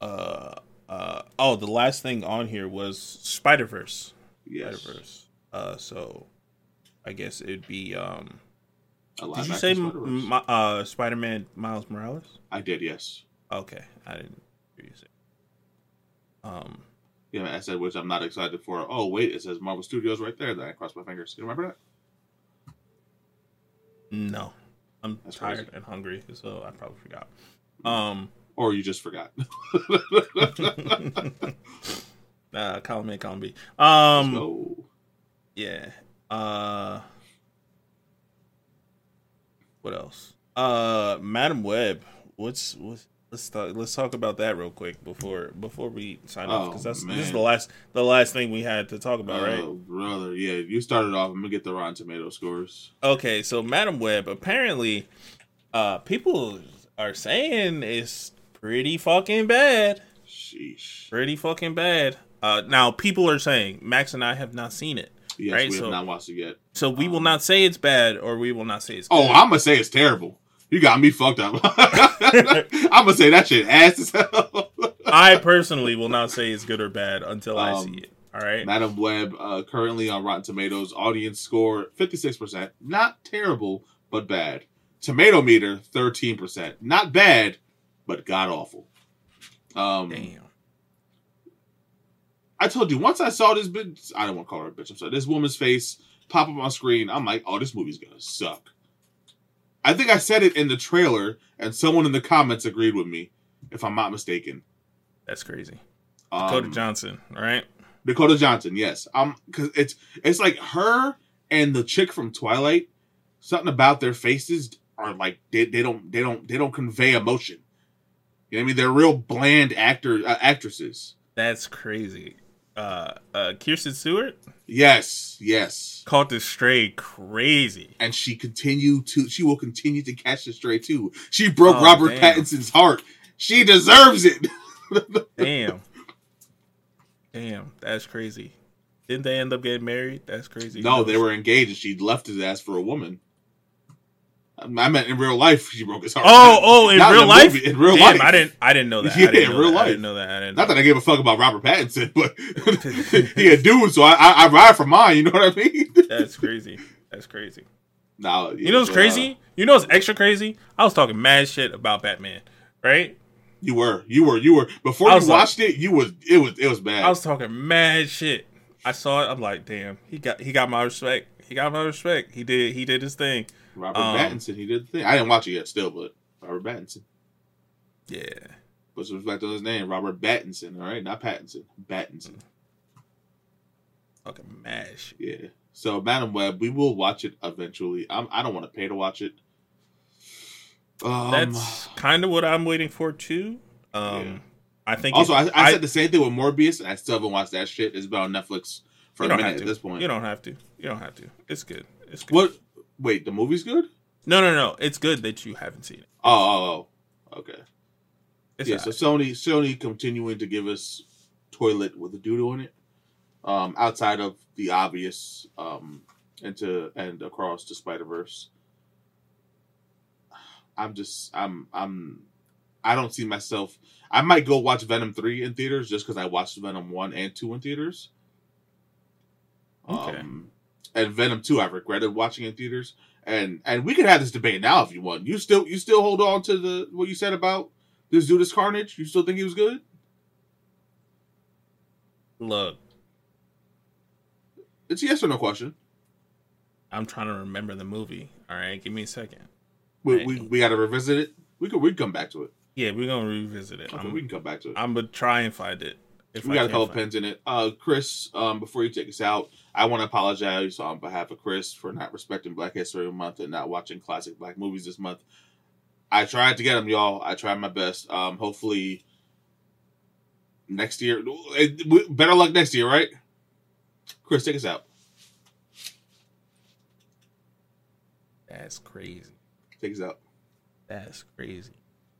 uh, uh. Oh, the last thing on here was Spider Verse. yes. Spider Verse. Uh, so I guess it'd be um. Did you say m- uh Spider Man Miles Morales? I did. Yes. Okay, I didn't hear you say. Um. Yeah, I said which I'm not excited for. Oh wait, it says Marvel Studios right there. Then I crossed my fingers. You remember that? No, I'm That's tired crazy. and hungry, so I probably forgot. Um, Or you just forgot? uh, column A, column B. Um, yeah. Uh, what else? Uh, Madame Web. What's what's let's talk let's talk about that real quick before before we sign off Oh, because that's this is the last the last thing we had to talk about, right? Oh, brother, yeah, you started off. I'm gonna get the Rotten Tomato scores. Okay, so Madame Web apparently, uh, people are saying it's pretty fucking bad. Sheesh. pretty fucking bad. Uh, now people are saying Max and I have not seen it, Yes, Right, we so- have not watched it yet. so we will Um, not say it's bad or we will not say it's. Oh, good. I'm gonna say it's terrible. You got me fucked up. I'm gonna say that shit ass as hell. I personally will not say it's good or bad until I Um, see it. All right. Madame Web, uh, currently on Rotten Tomatoes, audience score 56%. Not terrible, but bad. Tomato meter 13%. Not bad, but god awful. Um, Damn. I told you once I saw this bitch, I don't want to call her a bitch. I'm sorry. This woman's face pop up on screen. I'm like, oh, this movie's gonna suck. I think I said it in the trailer, and someone in the comments agreed with me, if I'm not mistaken. That's crazy. Um, Dakota Johnson. Right. Dakota Johnson, yes. Um, because it's it's like her and the chick from Twilight. Something about their faces are like they, they don't they don't they don't convey emotion. You know what I mean? They're real bland actor uh, actresses. That's crazy. Uh, uh, Kirsten Stewart Yes, yes. Caught the stray crazy. And she continue to she will continue to catch the stray too. She broke Oh, Robert damn. Pattinson's heart. She deserves it. Damn. Damn. That's crazy. Didn't they end up getting married? That's crazy. no, they were engaged and she left his ass for a woman. I meant in real life, she broke his heart. Oh, oh, in Not real the life, movie, in real Damn, life. I didn't, I didn't know that. Yeah, in real that. I didn't know that. I didn't. Not Know that I gave a fuck about Robert Pattinson, but he a dude, so I, I I ride for mine. You know what I mean? That's crazy. That's crazy. Nah, You know what's crazy? Uh, you know what's extra crazy? I was talking mad shit about Batman, right? You were, you were, you were. Before I you was like- watched it, you was, it was, it was bad. I was talking mad shit. I saw it. I'm like, damn, he got he got my respect. He got my respect. He did he did his thing. Robert um, Pattinson, he did the thing. I didn't watch it yet, still, but Robert Pattinson. Yeah. Put some respect on his name, Robert Pattinson. All right, not Pattinson, Pattinson. Fucking mad shit. Yeah. So, Madame Web, we will watch it eventually. I'm, I don't want to pay to watch it. Um, That's kind of what I'm waiting for too. Um Yeah. I think also, it- I, I said the same thing with Morbius, and I still haven't watched that shit. It's been on Netflix for a minute at this point. You don't have to. You don't have to. It's good. It's good. What? Wait, the movie's good? No, no, no. It's good that you haven't seen it. Oh, oh, oh. okay. It's yeah, so Sony Sony continuing to give us toilet with a doodle in it. Um, outside of the obvious, um, into and across the Spider Verse. I'm just I'm I'm I don't see myself. I might go watch Venom three in theaters just because I watched Venom one and two in theaters. Okay. Um, and Venom two, I regretted watching in theaters. And and we could have this debate now if you want. You still you still hold on to the what you said about this dude is Carnage? You still think he was good? Look, It's a yes or no question. I'm trying to remember the movie. All right, give me a second. We Right. we, we got to revisit it. We could we come back to it. Yeah, we're gonna revisit it. Okay, we can come back to it. I'm gonna try and find it. If we I got a couple find pens in it. Uh, Chris, um, before you take us out, I want to apologize on behalf of Chris for not respecting Black History Month and not watching classic black movies this month. I tried to get them, y'all. I tried my best. Um, hopefully next year, eh, better luck next year, right? Chris, take us out. That's crazy. Take us out. That's crazy.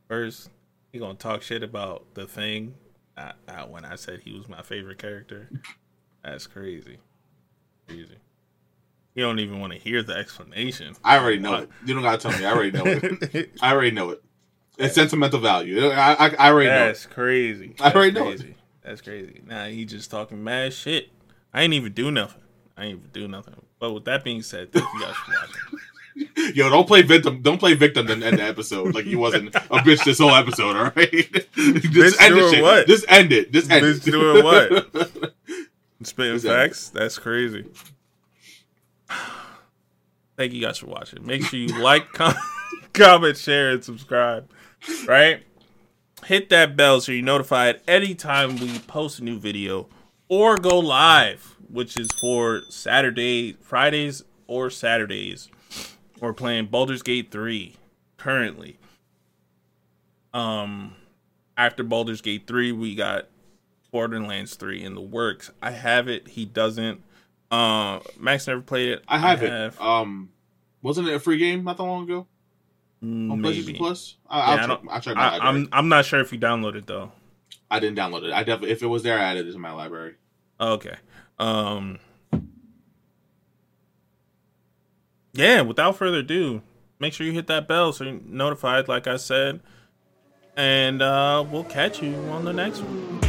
First, he gonna talk shit about the thing. Not, not when I said he was my favorite character. That's crazy. Crazy. You don't even want to hear the explanation. I already know it. You don't gotta tell me. I already know it. I already know it. It's sentimental value. I I, I already know. It. That's crazy. I already That's know it. crazy. That's crazy. Nah, he just talking mad shit. I ain't even do nothing. I ain't even do nothing. But with that being said, thank you guys for watching. Yo, don't play victim. Don't play victim in, in the episode. Like you wasn't a bitch this whole episode. All right. Just Bitch end this doing what? Just end it. Just end Bitch it. doing what? Spitting facts. That's crazy. Thank you guys for watching. Make sure you like, com- comment, share, and subscribe. Right? Hit that bell so you're notified anytime we post a new video or go live, which is for Saturday, Fridays, or Saturdays. We're playing Baldur's Gate 3 currently. Um, after Baldur's Gate 3, we got Borderlands 3 in the works. I have it. He doesn't. Uh, Max never played it. I have it. Um, wasn't it a free game not that long ago on PlayStation Maybe. Plus? I, Yeah, I'll I check. I'll check my I, library. I'm I'm not sure if you downloaded though. I didn't download it. I definitely, if it was there, I added it to my library. Okay. Um. Yeah. Without further ado, make sure you hit that bell so you're notified. Like I said, and uh, we'll catch you on the next one.